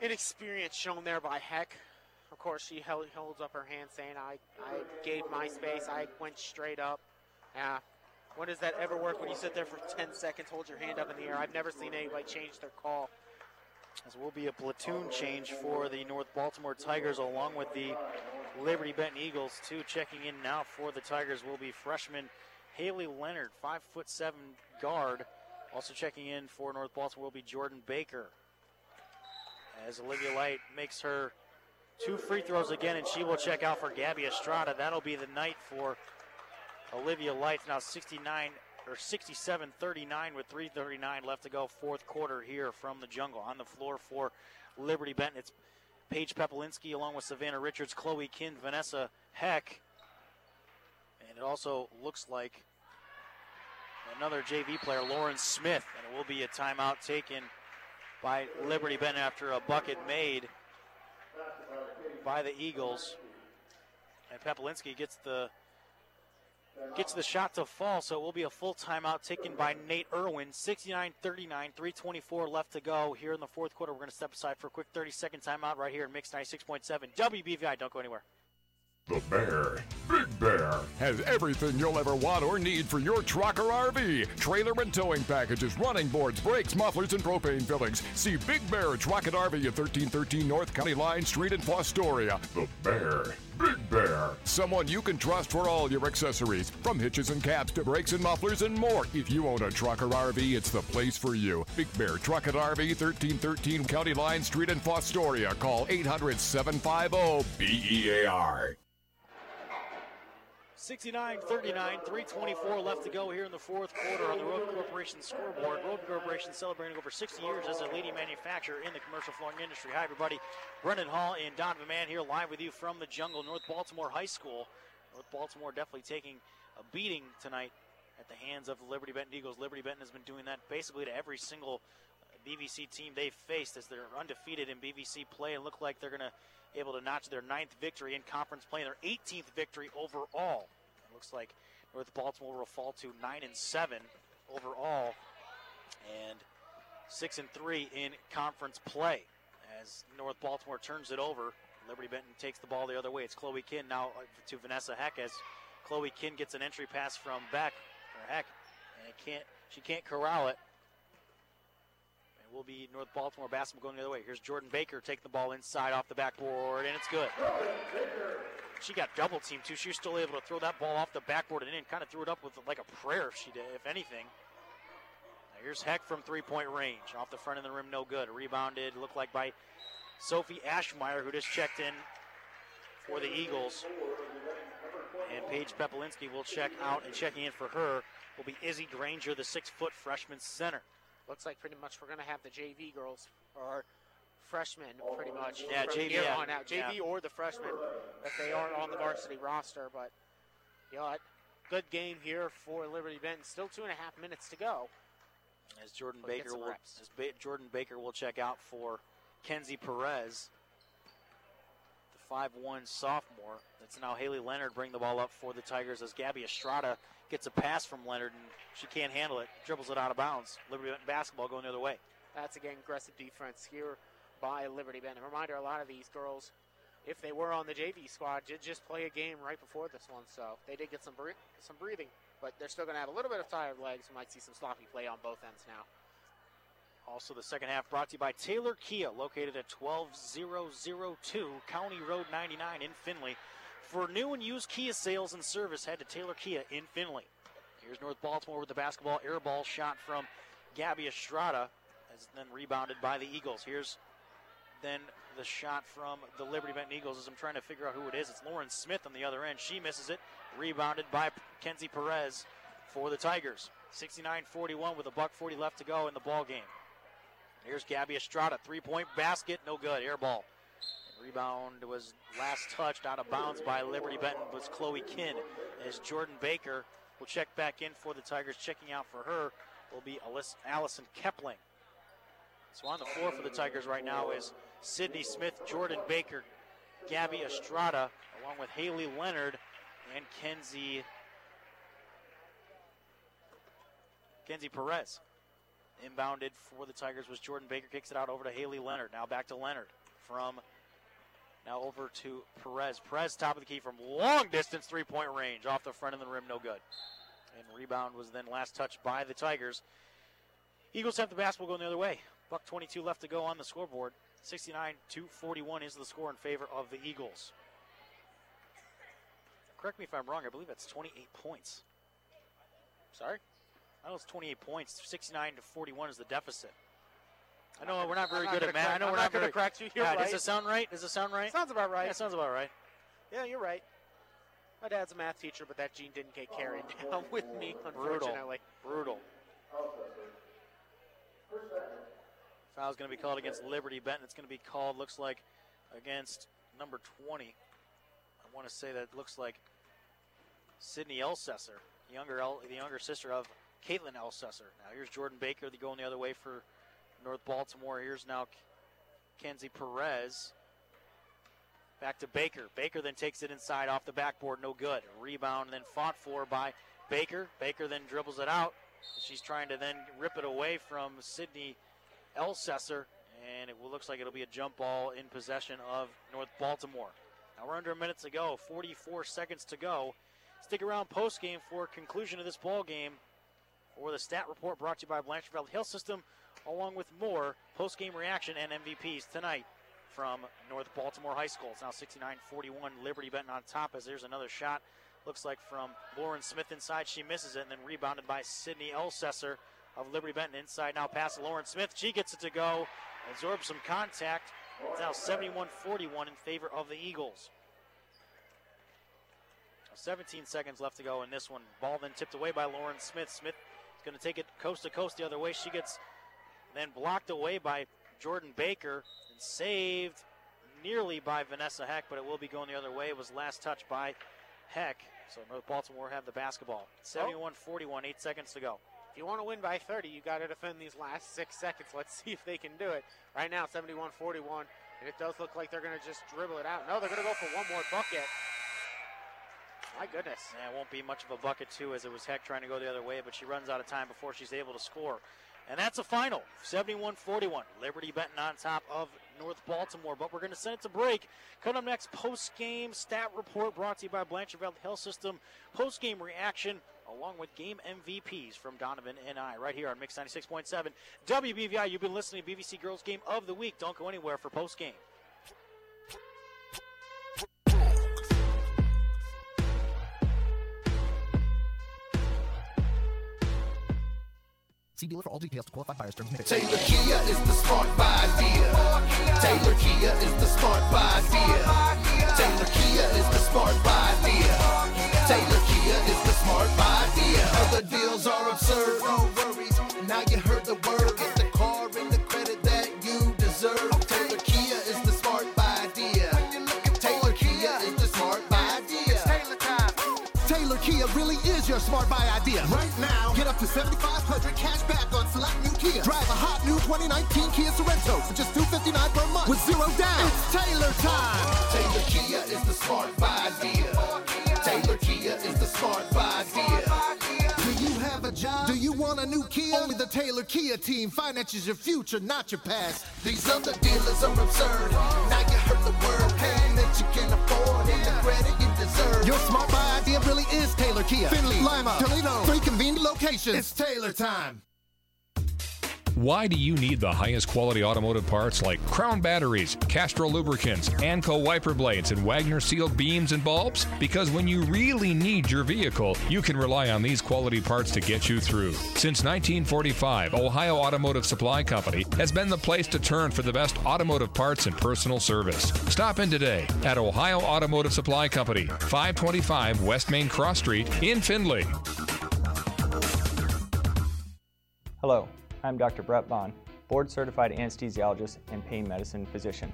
inexperience shown there by Heck. Of course, she held, holds up her hand saying, I, I gave my space. I went straight up. Yeah. When does that ever work when you sit there for 10 seconds, hold your hand up in the air? I've never seen anybody change their call. As will be a platoon change for the North Baltimore Tigers, along with the Liberty Benton Eagles. Too checking in now for the Tigers will be freshman Haley Leonard, five foot seven guard. Also checking in for North Baltimore will be Jordan Baker. As Olivia Light makes her two free throws again, and she will check out for Gabby Estrada. That'll be the night for Olivia Light. Now 69 or 67-39 with 3:39 left to go. Fourth quarter here from the jungle on the floor for Liberty Benton. It's Paige Pepelinski along with Savannah Richards, Chloe Kin, Vanessa Heck, and it also looks like another JV player, Lauren Smith, and it will be a timeout taken by Liberty Benton after a bucket made by the Eagles. And Pepelinski gets the gets the shot to fall, so it will be a full timeout taken by Nate Irwin. 69 39, 324 left to go here in the fourth quarter. We're going to step aside for a quick 30 second timeout right here in Mix 96.7 WBVI. Don't go anywhere. The Bear, Big Bear, has everything you'll ever want or need for your truck or RV. Trailer and towing packages, running boards, brakes, mufflers, and propane fillings. See Big Bear Truck and RV at 1313 North County Line Street in Fostoria. The Bear, Big Bear. Someone you can trust for all your accessories, from hitches and caps to brakes and mufflers and more. If you own a truck or RV, it's the place for you. Big Bear Truck and RV, 1313 County Line Street in Fostoria. Call 800 750 BEAR. 69 39, 324 left to go here in the fourth quarter on the Roppe Corporation scoreboard. Roppe Corporation celebrating over 60 years as a leading manufacturer in the commercial flooring industry. Hi, everybody. Brendan Hall and Donovan Mann here live with you from the jungle, North Baltimore High School. North Baltimore definitely taking a beating tonight at the hands of the Liberty Benton Eagles. Liberty Benton has been doing that basically to every single uh, BVC team they've faced as they're undefeated in BVC play and look like they're going to able to notch their ninth victory in conference play their 18th victory overall. Looks like North Baltimore will fall to nine and seven overall, and six and three in conference play. As North Baltimore turns it over, Liberty Benton takes the ball the other way. It's Chloe Kin now uh, to Vanessa Heck as Chloe Kin gets an entry pass from Beck or Heck, and it can't she can't corral it. It will be North Baltimore basketball going the other way. Here's Jordan Baker taking the ball inside off the backboard, and it's good. She got double teamed too. She was still able to throw that ball off the backboard and in. Kind of threw it up with like a prayer. If she did, if anything. Now here's Heck from three-point range, off the front of the rim, no good. Rebounded, looked like by Sophie Ashmeyer, who just checked in for the Eagles. And Paige Pepelinski will check out, and checking in for her will be Izzy Granger, the six-foot freshman center. Looks like pretty much we're going to have the JV girls or freshmen pretty much Yeah, from JV, here yeah. on out. JV Yeah. or the freshmen if they aren't on the varsity roster. But you know? Good game here for Liberty Benton. Still two and a half minutes to go. As Jordan But Baker will as ba- Jordan Baker will check out for Kenzie Perez, 5'1 sophomore. That's now Haley Leonard bring the ball up for the Tigers as Gabby Estrada gets a pass from Leonard and she can't handle it, dribbles it out of bounds. Liberty basketball going the other way. That's again aggressive defense here by Liberty Benton. A reminder: a lot of these girls, if they were on the JV squad, did just play a game right before this one, so they did get some bre- some breathing. But they're still going to have a little bit of tired legs. We might see some sloppy play on both ends now. Also, the second half brought to you by Taylor Kia, located at 12002 County Road 99 in Findlay. For new and used Kia sales and service, head to Taylor Kia in Findlay. Here's North Baltimore with the basketball. Air ball shot from Gabby Estrada. As then rebounded by the Eagles. Here's then the shot from the Liberty Benton Eagles as I'm trying to figure out who it is. It's Lauren Smith on the other end. She misses it. Rebounded by Kenzie Perez for the Tigers. 69-41 with a buck 40 left to go in the ball game. Here's Gabby Estrada, three-point basket, no good, air ball. Rebound was last touched out of bounds by Liberty Benton was Chloe Kinn. As Jordan Baker will check back in for the Tigers. Checking out for her will be Allison Kepling. So on the floor for the Tigers right now is Sydney Smith, Jordan Baker, Gabby Estrada, along with Haley Leonard and Kenzie Kenzie Perez. Inbounded for the Tigers was Jordan Baker. Kicks it out over to Haley Leonard. Now back to Leonard from now over to Perez. Perez top of the key from long distance three point range off the front of the rim, no good. And rebound was then last touched by the Tigers. Eagles have the basketball going the other way. Buck 22 left to go on the scoreboard. 69 to 41 is the score in favor of the Eagles. Correct me if I'm wrong. I believe that's 28 points. Sorry? I know it's 28 points. 69 to 41 is the deficit. I know we're not very I'm good at math. I know we're not not gonna very. crack you. You're Yeah, Does it sound right? Does it sound right? Sounds about right. Yeah, sounds about right. Yeah, you're right. My dad's a math teacher, but that gene didn't get carried oh, down with me, unfortunately. Brutal. Brutal. Foul's going to be called against Liberty Benton. It's going to be called, looks like, against number 20. I want to say that it looks like Sydney Elsesser, younger El, the younger sister of Caitlin Elsesser. Now here's Jordan Baker, the going the other way for North Baltimore. Here's now Kenzie Perez. Back to Baker. Baker then takes it inside off the backboard, no good. Rebound then fought for by Baker. Baker then dribbles it out. She's trying to then rip it away from Sydney Elsesser, and it looks like it'll be a jump ball in possession of North Baltimore. Now we're under a minute to go, 44 seconds to go. Stick around post game for conclusion of this ball game. For the stat report brought to you by Blanchard Valley Health System, along with more post game reaction and MVPs tonight from North Baltimore High School. It's now 69 41. Liberty Benton on top as there's another shot. Looks like from Lauren Smith inside. She misses it and then rebounded by Sydney Elsesser of Liberty Benton inside. Now pass to Lauren Smith. She gets it to go. Absorbs some contact. It's now 71 41 in favor of the Eagles. 17 seconds left to go in this one. Ball then tipped away by Lauren Smith. Smith going to take it coast to coast the other way. She gets then blocked away by Jordan Baker and saved nearly by Vanessa Heck, but it will be going the other way. It was last touch by Heck. So North Baltimore have the basketball. 71 41, eight seconds to go. If you want to win by 30, you got to defend these last six seconds. Let's see if they can do it. Right now, 71 41, and it does look like they're going to just dribble it out. No, they're going to go for one more bucket. My goodness. It won't be much of a bucket, too, as it was Heck trying to go the other way, but she runs out of time before she's able to score. And that's a final 71 41. Liberty Benton on top of North Baltimore. But we're going to send it to break. Coming up next, post game stat report brought to you by Blanchard Valley Health System. Post game reaction along with game MVPs from Donovan and I right here on Mix 96.7 WBVI. You've been listening to BVC Girls Game of the Week. Don't go anywhere for post game. See dealer for all details to qualify buyers terms. Taylor Kia is the smart buy idea. Taylor Kia is the smart buy idea. Taylor Kia is the smart buy idea. Taylor Kia is the smart buy idea. Other deals are absurd, no worries. Now you heard the word. Kia really is your smart buy idea. Right now, get up to 7500 cash back on select new Kia. Drive a hot new 2019 Kia Sorento for just 259 per month with zero down. It's Taylor time. Taylor Kia is the smart buy idea. Taylor Kia is the smart buy idea. Do you have a job? Do you want a new Kia? Only the Taylor Kia team finances your future, not your past. These other dealers are absurd. Now you heard the word. That you can afford and the credit you deserve. Your smart buy idea really is Taylor Kia. Findlay, Lima, Toledo, three convenient locations. It's Taylor time. Why do you need the highest quality automotive parts like Crown batteries, Castrol lubricants, Anco wiper blades, and Wagner sealed beams and bulbs? Because when you really need your vehicle, you can rely on these quality parts to get you through. Since 1945, Ohio Automotive Supply Company has been the place to turn for the best automotive parts and personal service. Stop in today at Ohio Automotive Supply Company, 525 West Main Cross Street in Findlay. Hello, I'm Dr. Brett Bond, board certified anesthesiologist and pain medicine physician.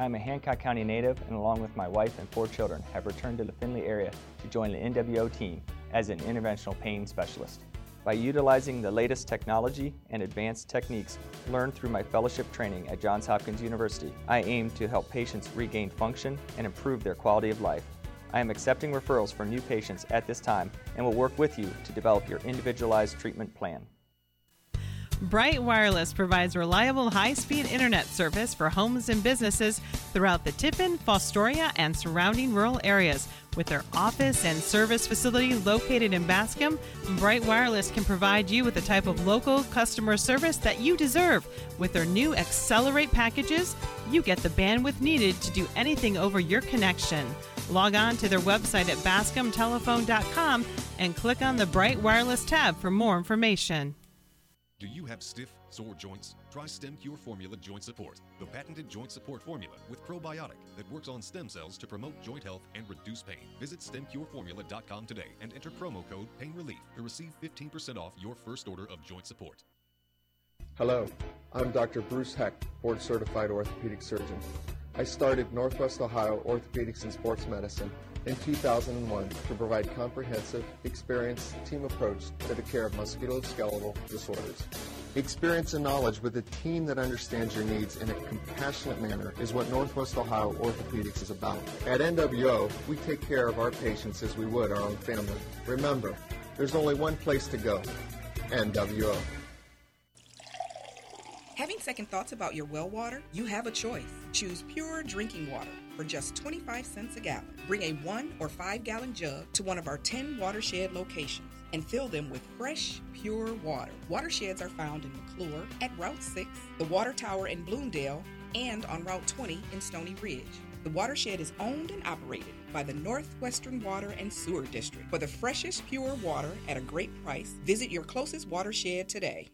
I am a Hancock County native and along with my wife and four children have returned to the Findlay area to join the NWO team as an interventional pain specialist. By utilizing the latest technology and advanced techniques learned through my fellowship training at Johns Hopkins University, I aim to help patients regain function and improve their quality of life. I am accepting referrals for new patients at this time and will work with you to develop your individualized treatment plan. Bright Wireless provides reliable high speed internet service for homes and businesses throughout the Tiffin, Fostoria, and surrounding rural areas. With their office and service facility located in Bascom, Bright Wireless can provide you with the type of local customer service that you deserve. With their new Accelerate packages, you get the bandwidth needed to do anything over your connection. Log on to their website at bascomtelephone.com and click on the Bright Wireless tab for more information. Do you have stiff, sore joints? Try StemCure Formula Joint Support, the patented joint support formula with probiotic that works on stem cells to promote joint health and reduce pain. Visit StemCureFormula.com today and enter promo code Pain Relief to receive 15% off your first order of joint support. Hello, I'm Dr. Bruce Heck, board certified orthopedic surgeon. I started Northwest Ohio Orthopedics and Sports Medicine in 2001 to provide comprehensive, experienced team approach to the care of musculoskeletal disorders. Experience and knowledge with a team that understands your needs in a compassionate manner is what Northwest Ohio Orthopedics is about. At NWO, we take care of our patients as we would our own family. Remember, there's only one place to go, NWO. Having second thoughts about your well water? You have a choice. Choose pure drinking water for just 25 cents a gallon. Bring a one or five gallon jug to one of our 10 watershed locations and fill them with fresh, pure water. Watersheds are found in McClure at Route 6, the Water Tower in Bloomdale, and on Route 20 in Stony Ridge. The watershed is owned and operated by the Northwestern Water and Sewer District. For the freshest, pure water at a great price, visit your closest watershed today.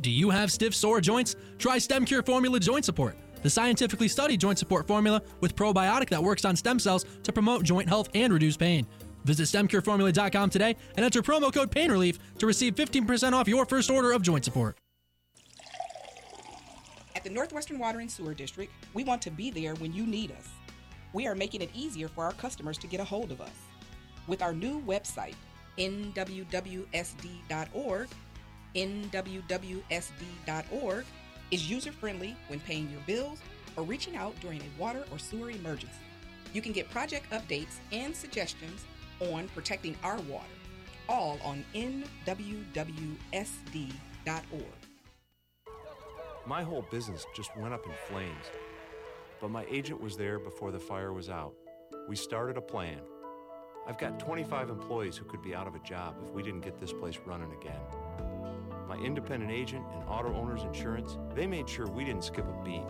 Do you have stiff, sore joints? Try StemCure Formula Joint Support, the scientifically studied joint support formula with probiotic that works on stem cells to promote joint health and reduce pain. Visit StemCureFormula.com today and enter promo code Pain Relief to receive 15% off your first order of joint support. At the Northwestern Water and Sewer District, we want to be there when you need us. We are making it easier for our customers to get a hold of us. With our new website, nwwsd.org, nwwsd.org is user friendly when paying your bills or reaching out during a water or sewer emergency. You can get project updates and suggestions on protecting our water, all on nwwsd.org. My whole business just went up in flames. But my agent was there before the fire was out. We started a plan. I've got 25 employees who could be out of a job if we didn't get this place running again. My independent agent and auto owners insurance, they made sure we didn't skip a beat.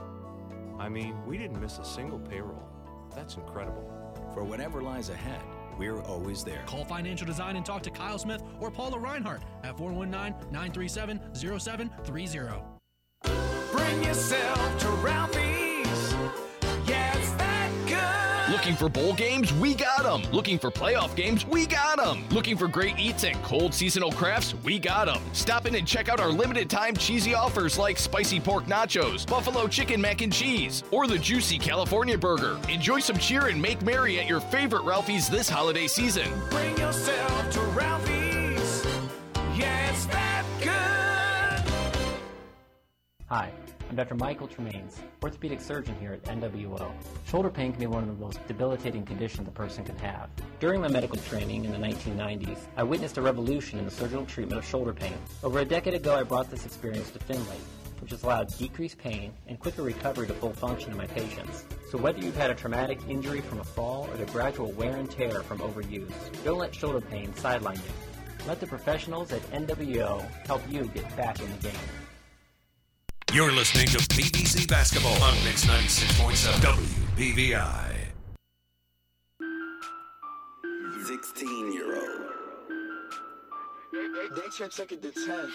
I mean, we didn't miss a single payroll. That's incredible. For whatever lies ahead, we're always there. Call Financial Design and talk to Kyle Smith or Paula Reinhardt at 419 937 0730. Bring yourself Looking for bowl games? We got them. Looking for playoff games? We got them. Looking for great eats and cold seasonal crafts? We got them. Stop in and check out our limited time cheesy offers like spicy pork nachos, buffalo chicken mac and cheese, or the juicy California burger. Enjoy some cheer and make merry at your favorite Ralphie's this holiday season. Bring yourself to Ralphie's. Yeah, it's that good. Hi, I'm Dr. Michael Tremaines, orthopedic surgeon here at NWO. Shoulder pain can be one of the most debilitating conditions a person can have. During my medical training in the 1990s, I witnessed a revolution in the surgical treatment of shoulder pain. Over a decade ago, I brought this experience to Findlay, which has allowed decreased pain and quicker recovery to full function in my patients. So whether you've had a traumatic injury from a fall or the gradual wear and tear from overuse, don't let shoulder pain sideline you. Let the professionals at NWO help you get back in the game. You're listening to BVC Basketball on Mix 96.7 WBVI. 16 year old. They should take it to 10.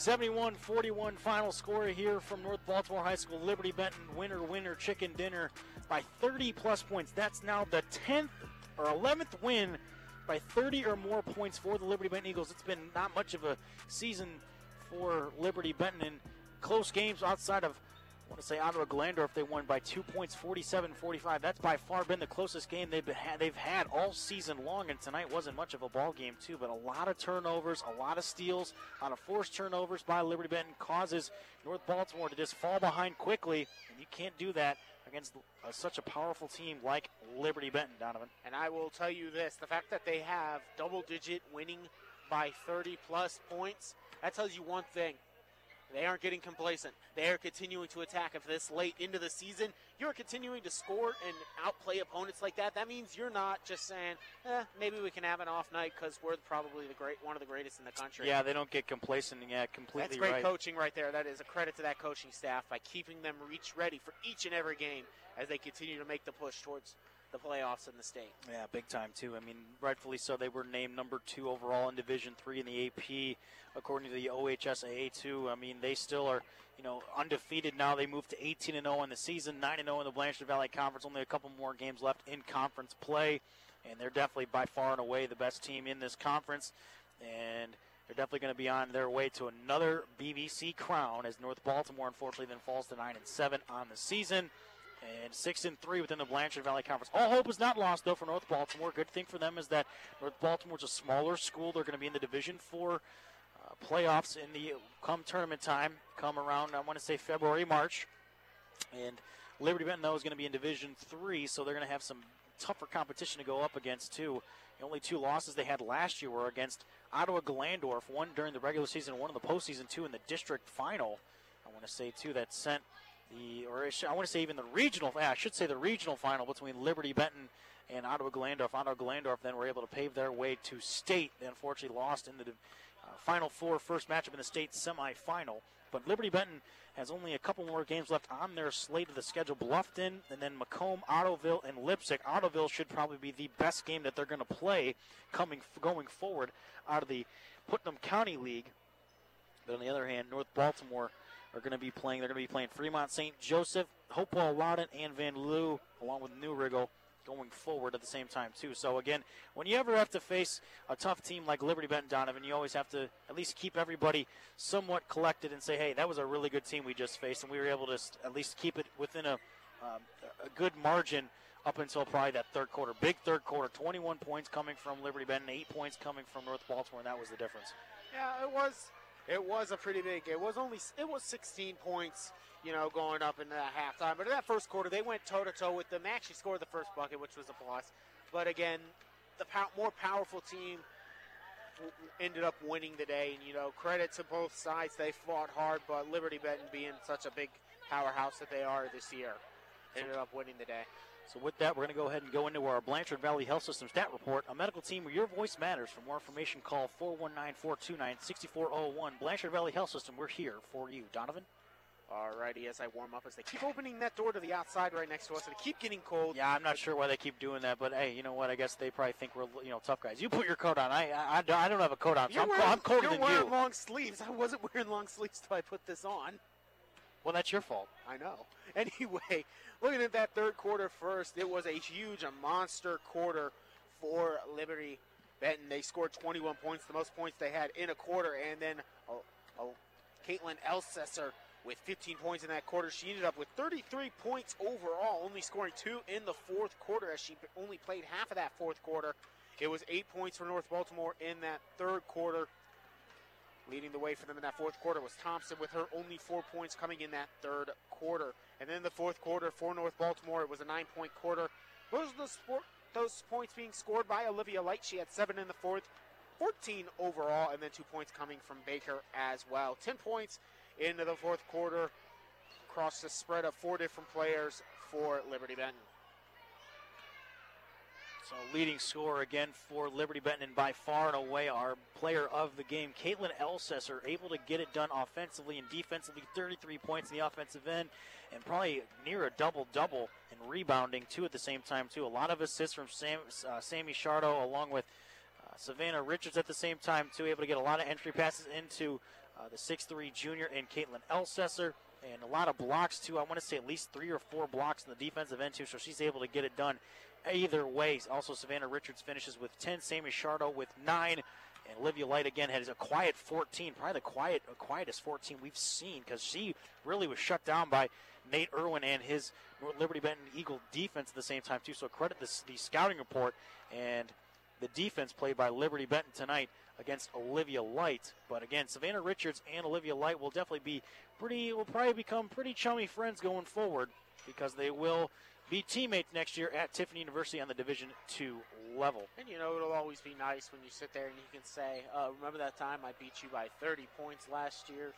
Seventy-one, forty-one final score here from North Baltimore High School. Liberty Benton winner, winner, chicken dinner by 30 plus points. That's now the 10th or 11th win by 30 or more points for the Liberty Benton Eagles. It's been not much of a season for Liberty Benton in close games outside of, want to say, Ottawa Glandorf. They won by two points, 47 45. That's by far been the closest game they've, been, they've had all season long, and tonight wasn't much of a ball game, too. But a lot of turnovers, a lot of steals, a lot of forced turnovers by Liberty Benton causes North Baltimore to just fall behind quickly, and you can't do that against uh, such a powerful team like Liberty Benton, Donovan. And I will tell you this the fact that they have double digit winning by 30 plus points, that tells you one thing. They aren't getting complacent. They are continuing to attack. If this late into the season, you're continuing to score and outplay opponents like that. That means you're not just saying, eh, maybe we can have an off night because we're probably the great, one of the greatest in the country. Yeah, they don't get complacent. Yeah, completely That's great right. coaching right there. That is a credit to that coaching staff by keeping them reach ready for each and every game as they continue to make the push towards the playoffs in the state. Yeah, big time too. I mean, rightfully so. They were named number two overall in Division Three in the AP, according to the OHSAA two. I mean, they still are, you know, undefeated now. They moved to 18 and 0 in the season, 9 and 0 in the Blanchard Valley Conference. Only a couple more games left in conference play, and they're definitely by far and away the best team in this conference. And they're definitely going to be on their way to another BVC crown as North Baltimore, unfortunately, then falls to 9 and 7 on the season and six and three within the Blanchard Valley Conference. All hope is not lost though for North Baltimore. Good thing for them is that North Baltimore's a smaller school. They're going to be in the Division Four uh, playoffs in the come tournament time, come around. I want to say February, March, and Liberty Benton though is going to be in Division Three, so they're going to have some tougher competition to go up against too. The only two losses they had last year were against Ottawa Glandorf, one during the regular season, one in the postseason, two in the district final. I want to say too that sent the, or I, want to say even the regional, I should say the regional final between Liberty Benton and Ottawa Glandorf. Ottawa Glandorf then were able to pave their way to state. They unfortunately lost in the uh, Final Four first matchup in the state semifinal. But Liberty Benton has only a couple more games left on their slate of the schedule. Bluffton, and then McComb, Ottoville, and Leipsic. Ottoville should probably be the best game that they're going to play coming going forward out of the Putnam County League. But on the other hand, North Baltimore are going to be playing. They're going to be playing Fremont St. Joseph, Hopewell Loudon, and Vanlue, along with New Riegel going forward at the same time too. So again, when you ever have to face a tough team like Liberty Benton Donovan, you always have to at least keep everybody somewhat collected and say, "Hey, that was a really good team we just faced, and we were able to at least keep it within a, um, a good margin." Up until probably that third quarter, big third quarter, 21 points coming from Liberty Benton, eight points coming from North Baltimore, and that was the difference. Yeah, it was. It was a pretty big. It was only. It was 16 points. You know, going up into that halftime. But in that first quarter, they went toe to toe with them. They actually scored the first bucket, which was a plus. But again, the pow- more powerful team ended up winning the day. And you know, credit to both sides. They fought hard, but Liberty Benton being such a big powerhouse that they are this year, ended up winning the day. So with that, we're going to go ahead and go into our Blanchard Valley Health System stat report. A medical team where your voice matters. For more information, call 419-429-6401. Blanchard Valley Health System, we're here for you. Donovan? Alrighty, as I warm up, as they keep opening that door to the outside right next to us, and it keep getting cold. Yeah, I'm not sure why they keep doing that, but hey, you know what? I guess they probably think we're you know tough guys. You put your coat on. I I, I don't- have a coat on, so I'm, wearing, I'm colder you're than wearing you. long sleeves. I wasn't wearing long sleeves till I put this on. Well, that's your fault. I know. (laughs) Anyway, looking at that third quarter first, it was a huge, a monster quarter for Liberty Benton. They scored 21 points, the most points they had in a quarter, and then oh, oh, Caitlin Elsesser with 15 points in that quarter. She ended up with 33 points overall, only scoring two in the fourth quarter as she only played half of that fourth quarter. It was eight points for North Baltimore in that third quarter. Leading the way for them in that fourth quarter was Thompson with her only four points coming in that third quarter. And then the fourth quarter for North Baltimore, it was a nine point quarter. Those sport, those points being scored by Olivia Light. She had seven in the fourth, 14 overall, and then two points coming from Baker as well. 10 points into the fourth quarter across the spread of four different players for Liberty Benton. So leading scorer again for Liberty Benton, and by far and away our player of the game, Caitlin Elsesser, able to get it done offensively and defensively. 33 points in the offensive end, and probably near a double double in rebounding too at the same time too. A lot of assists from Sam, uh, Sammy Shardo along with uh, Savannah Richards at the same time too. Able to get a lot of entry passes into uh, the 6'3 junior and Caitlin Elsesser. And a lot of blocks too. I want to say at least three or four blocks in the defensive end too. So she's able to get it done either way. Also, Savannah Richards finishes with 10, Sammy Shardo with 9, and Olivia Light again has a quiet 14, probably the quiet, quietest 14 we've seen because she really was shut down by Nate Irwin and his Liberty Benton Eagle defense at the same time too. So credit this, the scouting report and the defense played by Liberty Benton tonight against Olivia Light. But again, Savannah Richards and Olivia Light will definitely be pretty, will probably become pretty chummy friends going forward because they will be teammates next year at Tiffin University on the Division two level. And you know, it'll always be nice when you sit there and you can say, uh, remember that time I beat you by 30 points last year?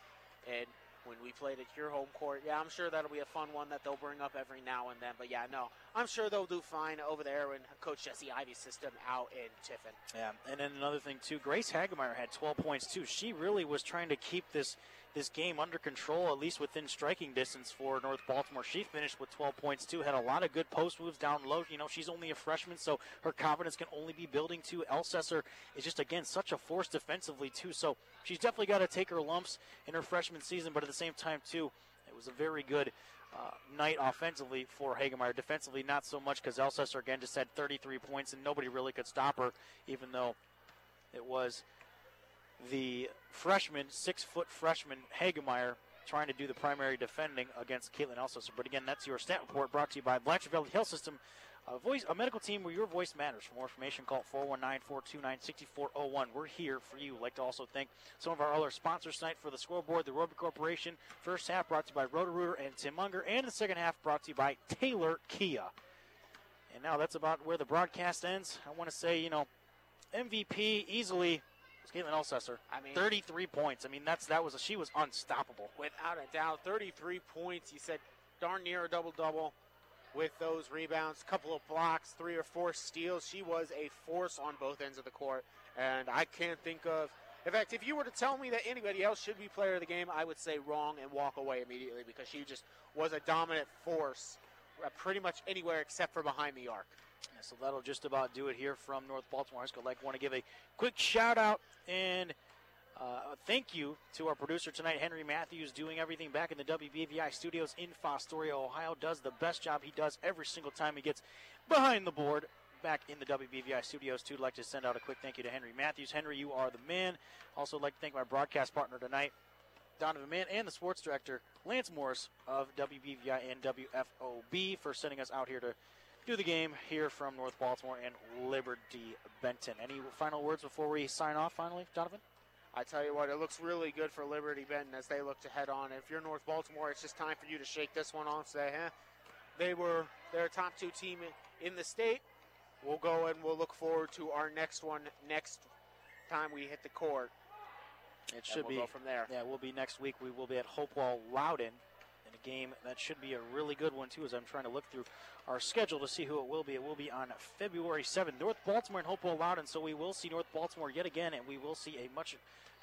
And when we played at your home court. Yeah, I'm sure that'll be a fun one that they'll bring up every now and then. But yeah, no, I'm sure they'll do fine over there in Coach Jesse Ivy's system out in Tiffin. Yeah, and then another thing too, Grace Hagemeyer had 12 points too. She really was trying to keep this this game under control, at least within striking distance for North Baltimore. She finished with 12 points too. Had a lot of good post moves down low. You know, she's only a freshman, so her confidence can only be building too. Elsesser is just again such a force defensively too. So she's definitely got to take her lumps in her freshman season, but at the same time too, it was a very good. Uh, night offensively for Hagemeyer. Defensively, not so much because Elsesser again just had 33 points and nobody really could stop her, even though it was the freshman, six foot freshman Hagemeyer trying to do the primary defending against Caitlin Elsesser. But again, that's your stat report brought to you by Blanchard Valley Health System, a voice, a medical team where your voice matters. For more information, call 419-429-6401. We're here for you. I'd like to also thank some of our other sponsors tonight for the scoreboard, the Rotary Corporation. First half brought to you by Roto-Rooter and Tim Munger, and the second half brought to you by Taylor Kia. And now that's about where the broadcast ends. I want to say, you know, MVP easily Caitlin Elsesser. I mean, 33 points. I mean, that's that was a, she was unstoppable. Without a doubt, 33 points. You said darn near a double double with those rebounds, couple of blocks, three or four steals. She was a force on both ends of the court, and I can't think of. In fact, if you were to tell me that anybody else should be player of the game, I would say wrong and walk away immediately because she just was a dominant force uh, pretty much anywhere except for behind the arc. So that'll just about do it here from North Baltimore High School. I'd like want to give a quick shout out and uh, thank you to our producer tonight, Henry Matthews, doing everything back in the WBVI studios in Fostoria, Ohio. Does the best job he does every single time he gets behind the board back in the WBVI studios, too. I'd like to send out a quick thank you to Henry Matthews. Henry, you are the man. Also, like to thank my broadcast partner tonight, Donovan Mann, and the sports director, Lance Morris of WBVI and WFOB, for sending us out here to do the game here from North Baltimore and Liberty Benton. Any final words before we sign off finally, Donovan? I tell you what, it looks really good for Liberty Benton as they look to head on. If you're North Baltimore, it's just time for you to shake this one off. Say, huh? They were their top two team in the state. We'll go and we'll look forward to our next one next time we hit the court. It should we'll be from there. Yeah, we'll be next week. We will be at Hopewell Loudon game that should be a really good one too. As I'm trying to look through our schedule to see who it will be. It will be on February 7th. North Baltimore and Hopewell Loudon. So we will see North Baltimore yet again, and we will see a much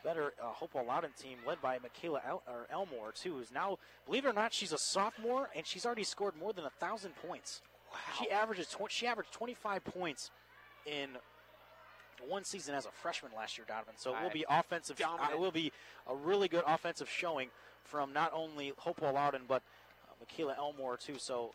better uh, Hopewell Loudon team led by Michaela El- or Elmore too, who's now, believe it or not, she's a sophomore and she's already scored more than a thousand points. Wow. She averages tw- she averaged 25 points in one season as a freshman last year, Donovan. So it will be offensive. Uh, it will be a really good offensive showing from not only Hopewell Loudon but uh, Michaela Elmore too. So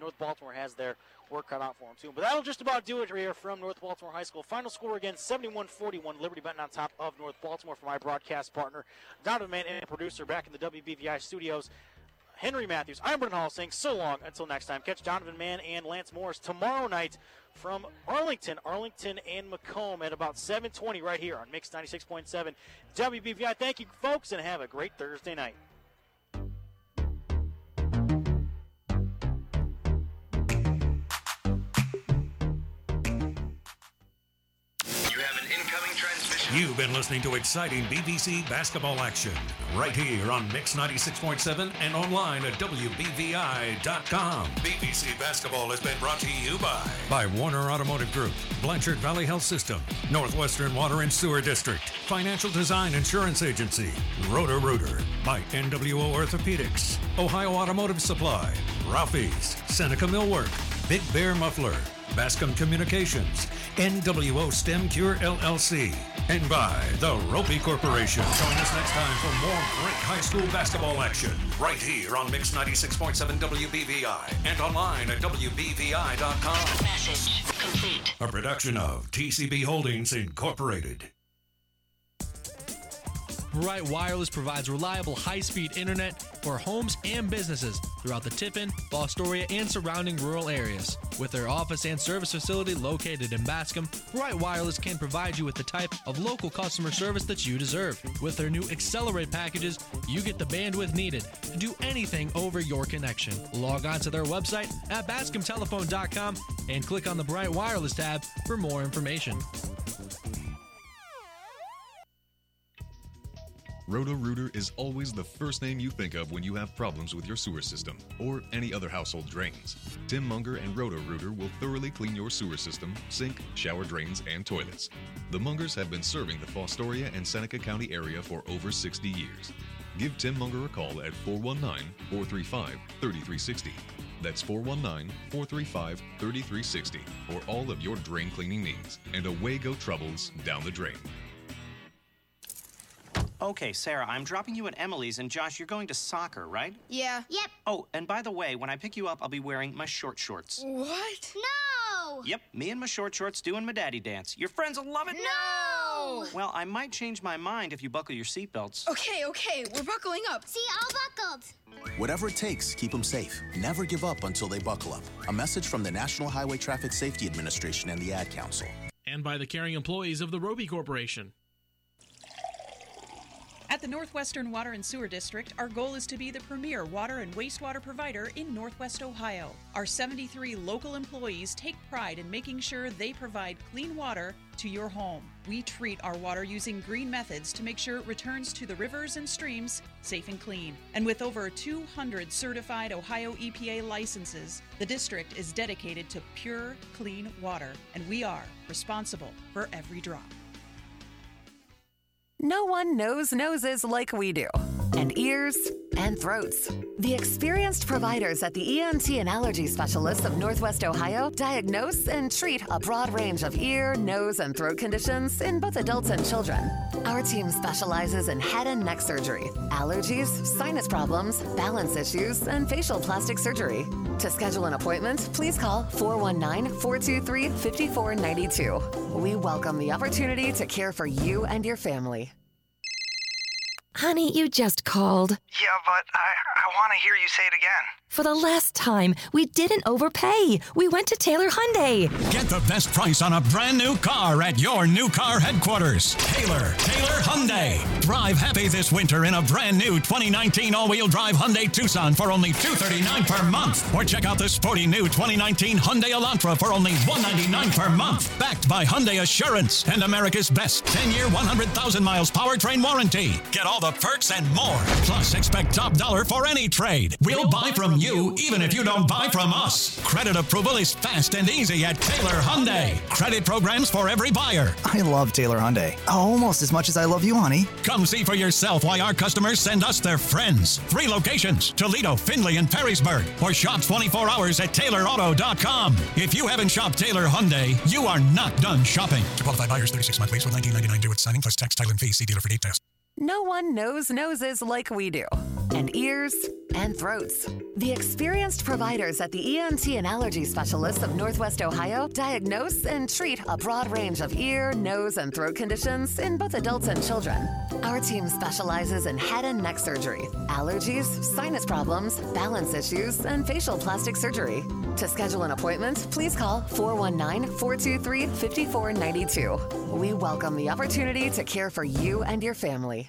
North Baltimore has their work cut out for them too. But that'll just about do it here from North Baltimore High School. Final score again, 71-41. Liberty Benton on top of North Baltimore for my broadcast partner, Donovan Mann and producer back in the WBVI studios. Henry Matthews. I'm Brendan Hall saying so long until next time. Catch Donovan Mann and Lance Morris tomorrow night from Arlington, Arlington and McComb at about 7:20 right here on Mix 96.7 WBVI. Thank you, folks, and have a great Thursday night. You've been listening to exciting BVC basketball action right here on Mix 96.7 and online at WBVI.com. BVC basketball has been brought to you by by Warner Automotive Group, Blanchard Valley Health System, Northwestern Water and Sewer District, Financial Design Insurance Agency, Roto-Rooter, by NWO Orthopedics, Ohio Automotive Supply, Ralphie's, Seneca Millwork, Big Bear Muffler, Bascom Communications, NWO STEM Cure LLC, and by the Roppe Corporation. Join us next time for more great high school basketball action right here on Mix 96.7 WBVI and online at WBVI.com. Message complete. A production of TCB Holdings Incorporated. Bright Wireless provides reliable high-speed internet for homes and businesses throughout the Tiffin, Fostoria, and surrounding rural areas. With their office and service facility located in Bascom, Bright Wireless can provide you with the type of local customer service that you deserve. With their new Accelerate packages, you get the bandwidth needed to do anything over your connection. Log on to their website at bascomtelephone.com and click on the Bright Wireless tab for more information. Roto-Rooter is always the first name you think of when you have problems with your sewer system or any other household drains. Tim Munger and Roto-Rooter will thoroughly clean your sewer system, sink, shower drains, and toilets. The Mungers have been serving the Fostoria and Seneca County area for over 60 years. Give Tim Munger a call at 419-435-3360. That's 419-435-3360 for all of your drain cleaning needs. And away go troubles down the drain. Okay, Sarah, I'm dropping you at Emily's, and Josh, you're going to soccer, right? Yeah. Yep. Oh, and by the way, when I pick you up, I'll be wearing my short shorts. What? No! Yep, me and my short shorts doing my daddy dance. Your friends will love it. No! Well, I might change my mind if you buckle your seatbelts. Okay, okay, we're buckling up. See, all buckled. Whatever it takes, keep them safe. Never give up until they buckle up. A message from the National Highway Traffic Safety Administration and the Ad Council. And by the caring employees of the Roppe Corporation. At the Northwestern Water and Sewer District, our goal is to be the premier water and wastewater provider in Northwest Ohio. Our 73 local employees take pride in making sure they provide clean water to your home. We treat our water using green methods to make sure it returns to the rivers and streams safe and clean. And with over 200 certified Ohio EPA licenses, the district is dedicated to pure, clean water, and we are responsible for every drop. No one knows noses like we do, and ears and throats. The experienced providers at the ENT and allergy specialists of Northwest Ohio diagnose and treat a broad range of ear, nose, and throat conditions in both adults and children. Our team specializes in head and neck surgery, allergies, sinus problems, balance issues, and facial plastic surgery. To schedule an appointment, please call 419 423 5492. We welcome the opportunity to care for you and your family. Honey, you just called. Yeah, but I, I want to hear you say it again. For the last time, we didn't overpay. We went to Taylor Hyundai. Get the best price on a brand new car at your new car headquarters. Taylor, Taylor Hyundai. Drive happy this winter in a brand new 2019 all-wheel drive Hyundai Tucson for only $239 per month. Or check out the sporty new 2019 Hyundai Elantra for only 199 per month. Backed by Hyundai Assurance and America's best 10-year, 100,000 miles powertrain warranty. Get all the perks and more. Plus, expect top dollar for any trade. We'll buy from you even if you don't buy from us. Credit approval is fast and easy at Taylor Hyundai. Credit programs for every buyer. I love Taylor Hyundai. Almost as much as I love you, honey. Come see for yourself why our customers send us their friends. Three locations Toledo, Findlay, and Perrysburg. Or shop 24 hours at TaylorAuto.com. If you haven't shopped Taylor Hyundai, you are not done shopping. To qualified buyers, 36 month lease with 1999 due at signing plus tax, title, and fee. See dealer for details. No one knows noses like we do, and ears and throats. The experienced providers at the ENT and allergy specialists of Northwest Ohio diagnose and treat a broad range of ear, nose, and throat conditions in both adults and children. Our team specializes in head and neck surgery, allergies, sinus problems, balance issues, and facial plastic surgery. To schedule an appointment, please call 419 423 5492. We welcome the opportunity to care for you and your family.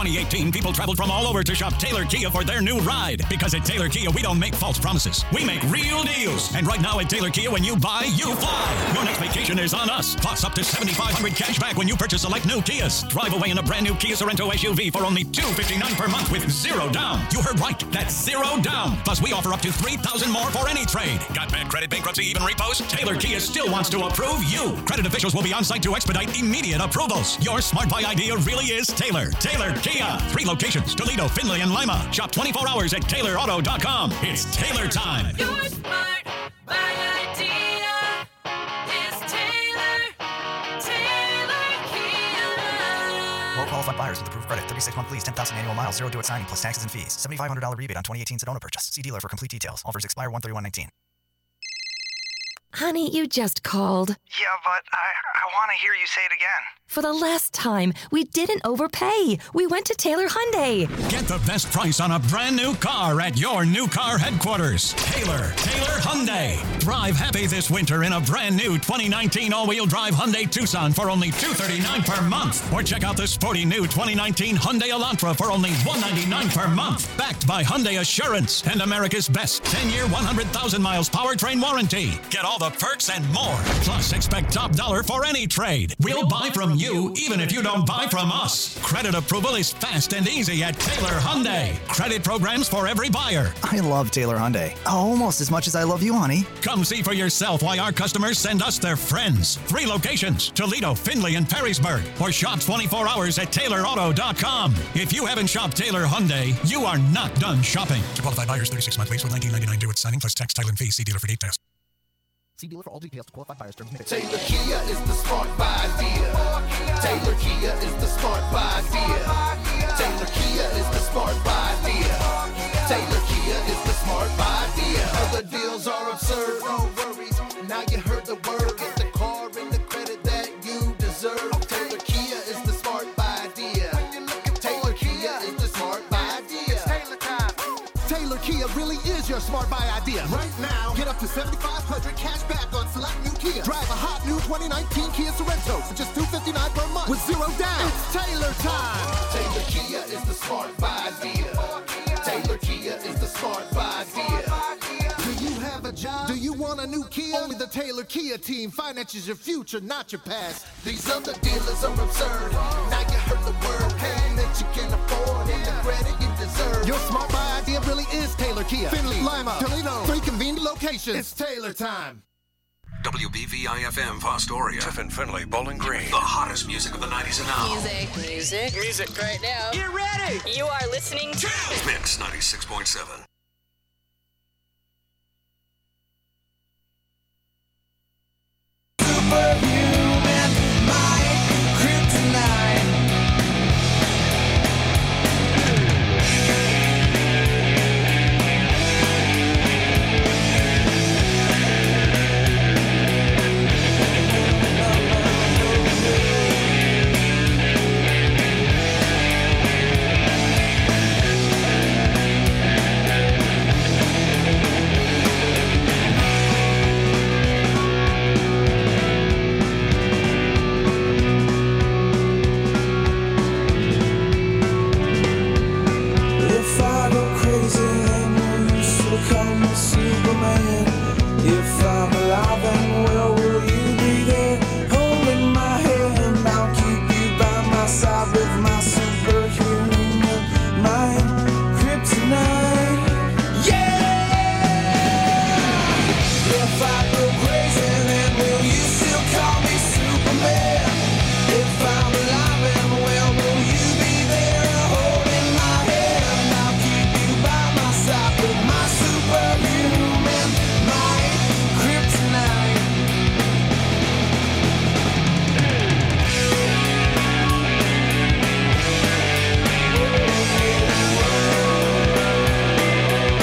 2018, people traveled from all over to shop Taylor Kia for their new ride. Because at Taylor Kia, we don't make false promises. We make real deals. And right now at Taylor Kia, when you buy, you fly. Your next vacation is on us. Plus up to 7500 cash back when you purchase select new Kias. Drive away in a brand new Kia Sorento SUV for only 259 per month with zero down. You heard right. That's zero down. Plus, we offer up to 3000 more for any trade. Got bad credit, bankruptcy, even repos? Taylor Kia still wants to approve you. Credit officials will be on site to expedite immediate approvals. Your smart buy idea really is Taylor. Taylor Kia. Three locations Toledo, Findlay, and Lima. Shop 24 hours at TaylorAuto.com. It's Taylor time. Your smart buy idea is Taylor. Taylor Kia. All qualified buyers with approved credit. 36 month lease, 10,000 annual miles, zero due at signing plus taxes and fees. $7,500 rebate on 2018 Sedona purchase. See dealer for complete details. Offers expire 13119. Honey, you just called. Yeah, but I, I want to hear you say it again. For the last time, we didn't overpay. We went to Taylor Hyundai. Get the best price on a brand new car at your new car headquarters. Taylor, Taylor Hyundai. Drive happy this winter in a brand new 2019 all-wheel drive Hyundai Tucson for only $239 per month. Or check out the sporty new 2019 Hyundai Elantra for only 199 per month. Backed by Hyundai Assurance and America's best 10-year, 100,000 miles powertrain warranty. Get all the perks and more. Plus, expect top dollar for any trade. We'll buy from you even if you don't buy from us. Credit approval is fast and easy at Taylor Hyundai. Credit programs for every buyer. I love Taylor Hyundai. Almost as much as I love you, honey. Come see for yourself why our customers send us their friends. Three locations Toledo, Findlay, and Perrysburg. Or shop 24 hours at TaylorAuto.com. If you haven't shopped Taylor Hyundai, you are not done shopping. To qualified buyers, 36 month lease with 1999 due at signing plus tax, title, and fee. See dealer for details. See dealer for all details to qualified buyers. Terms Taylor Kia is the smart buy idea. Taylor Kia is the smart buy idea. Taylor Kia is the smart buy idea. Taylor Kia is the smart buy idea. Other deals are absurd, no worries. Now you heard the word. Get the car and the credit that you deserve. Taylor Kia is the smart buy idea. Taylor Kia is the smart buy idea. Taylor Kia really is your smart buy idea. Right now, get up to 7500 cash back on select new Kia. Drive a hot new 2019 Kia Sorento for just 259 per month with zero down. It's Taylor time. Taylor Kia is the smart buy deal. Taylor Kia is the smart buy idea. Job? Do you want a new Kia? Only the Taylor Kia team finances your future, not your past. These other dealers are absurd. Now you heard the word. Paying that you can afford and the credit you deserve. Your smart buy idea really is Taylor Kia. Findlay, Lima, Toledo, three convenient locations. It's Taylor time. WBVI FM Fostoria. Tiffin Findlay, Bowling Green. The hottest music of the 90s and now. Music. Music. Music right now. Get ready. You are listening to Mix 96.7.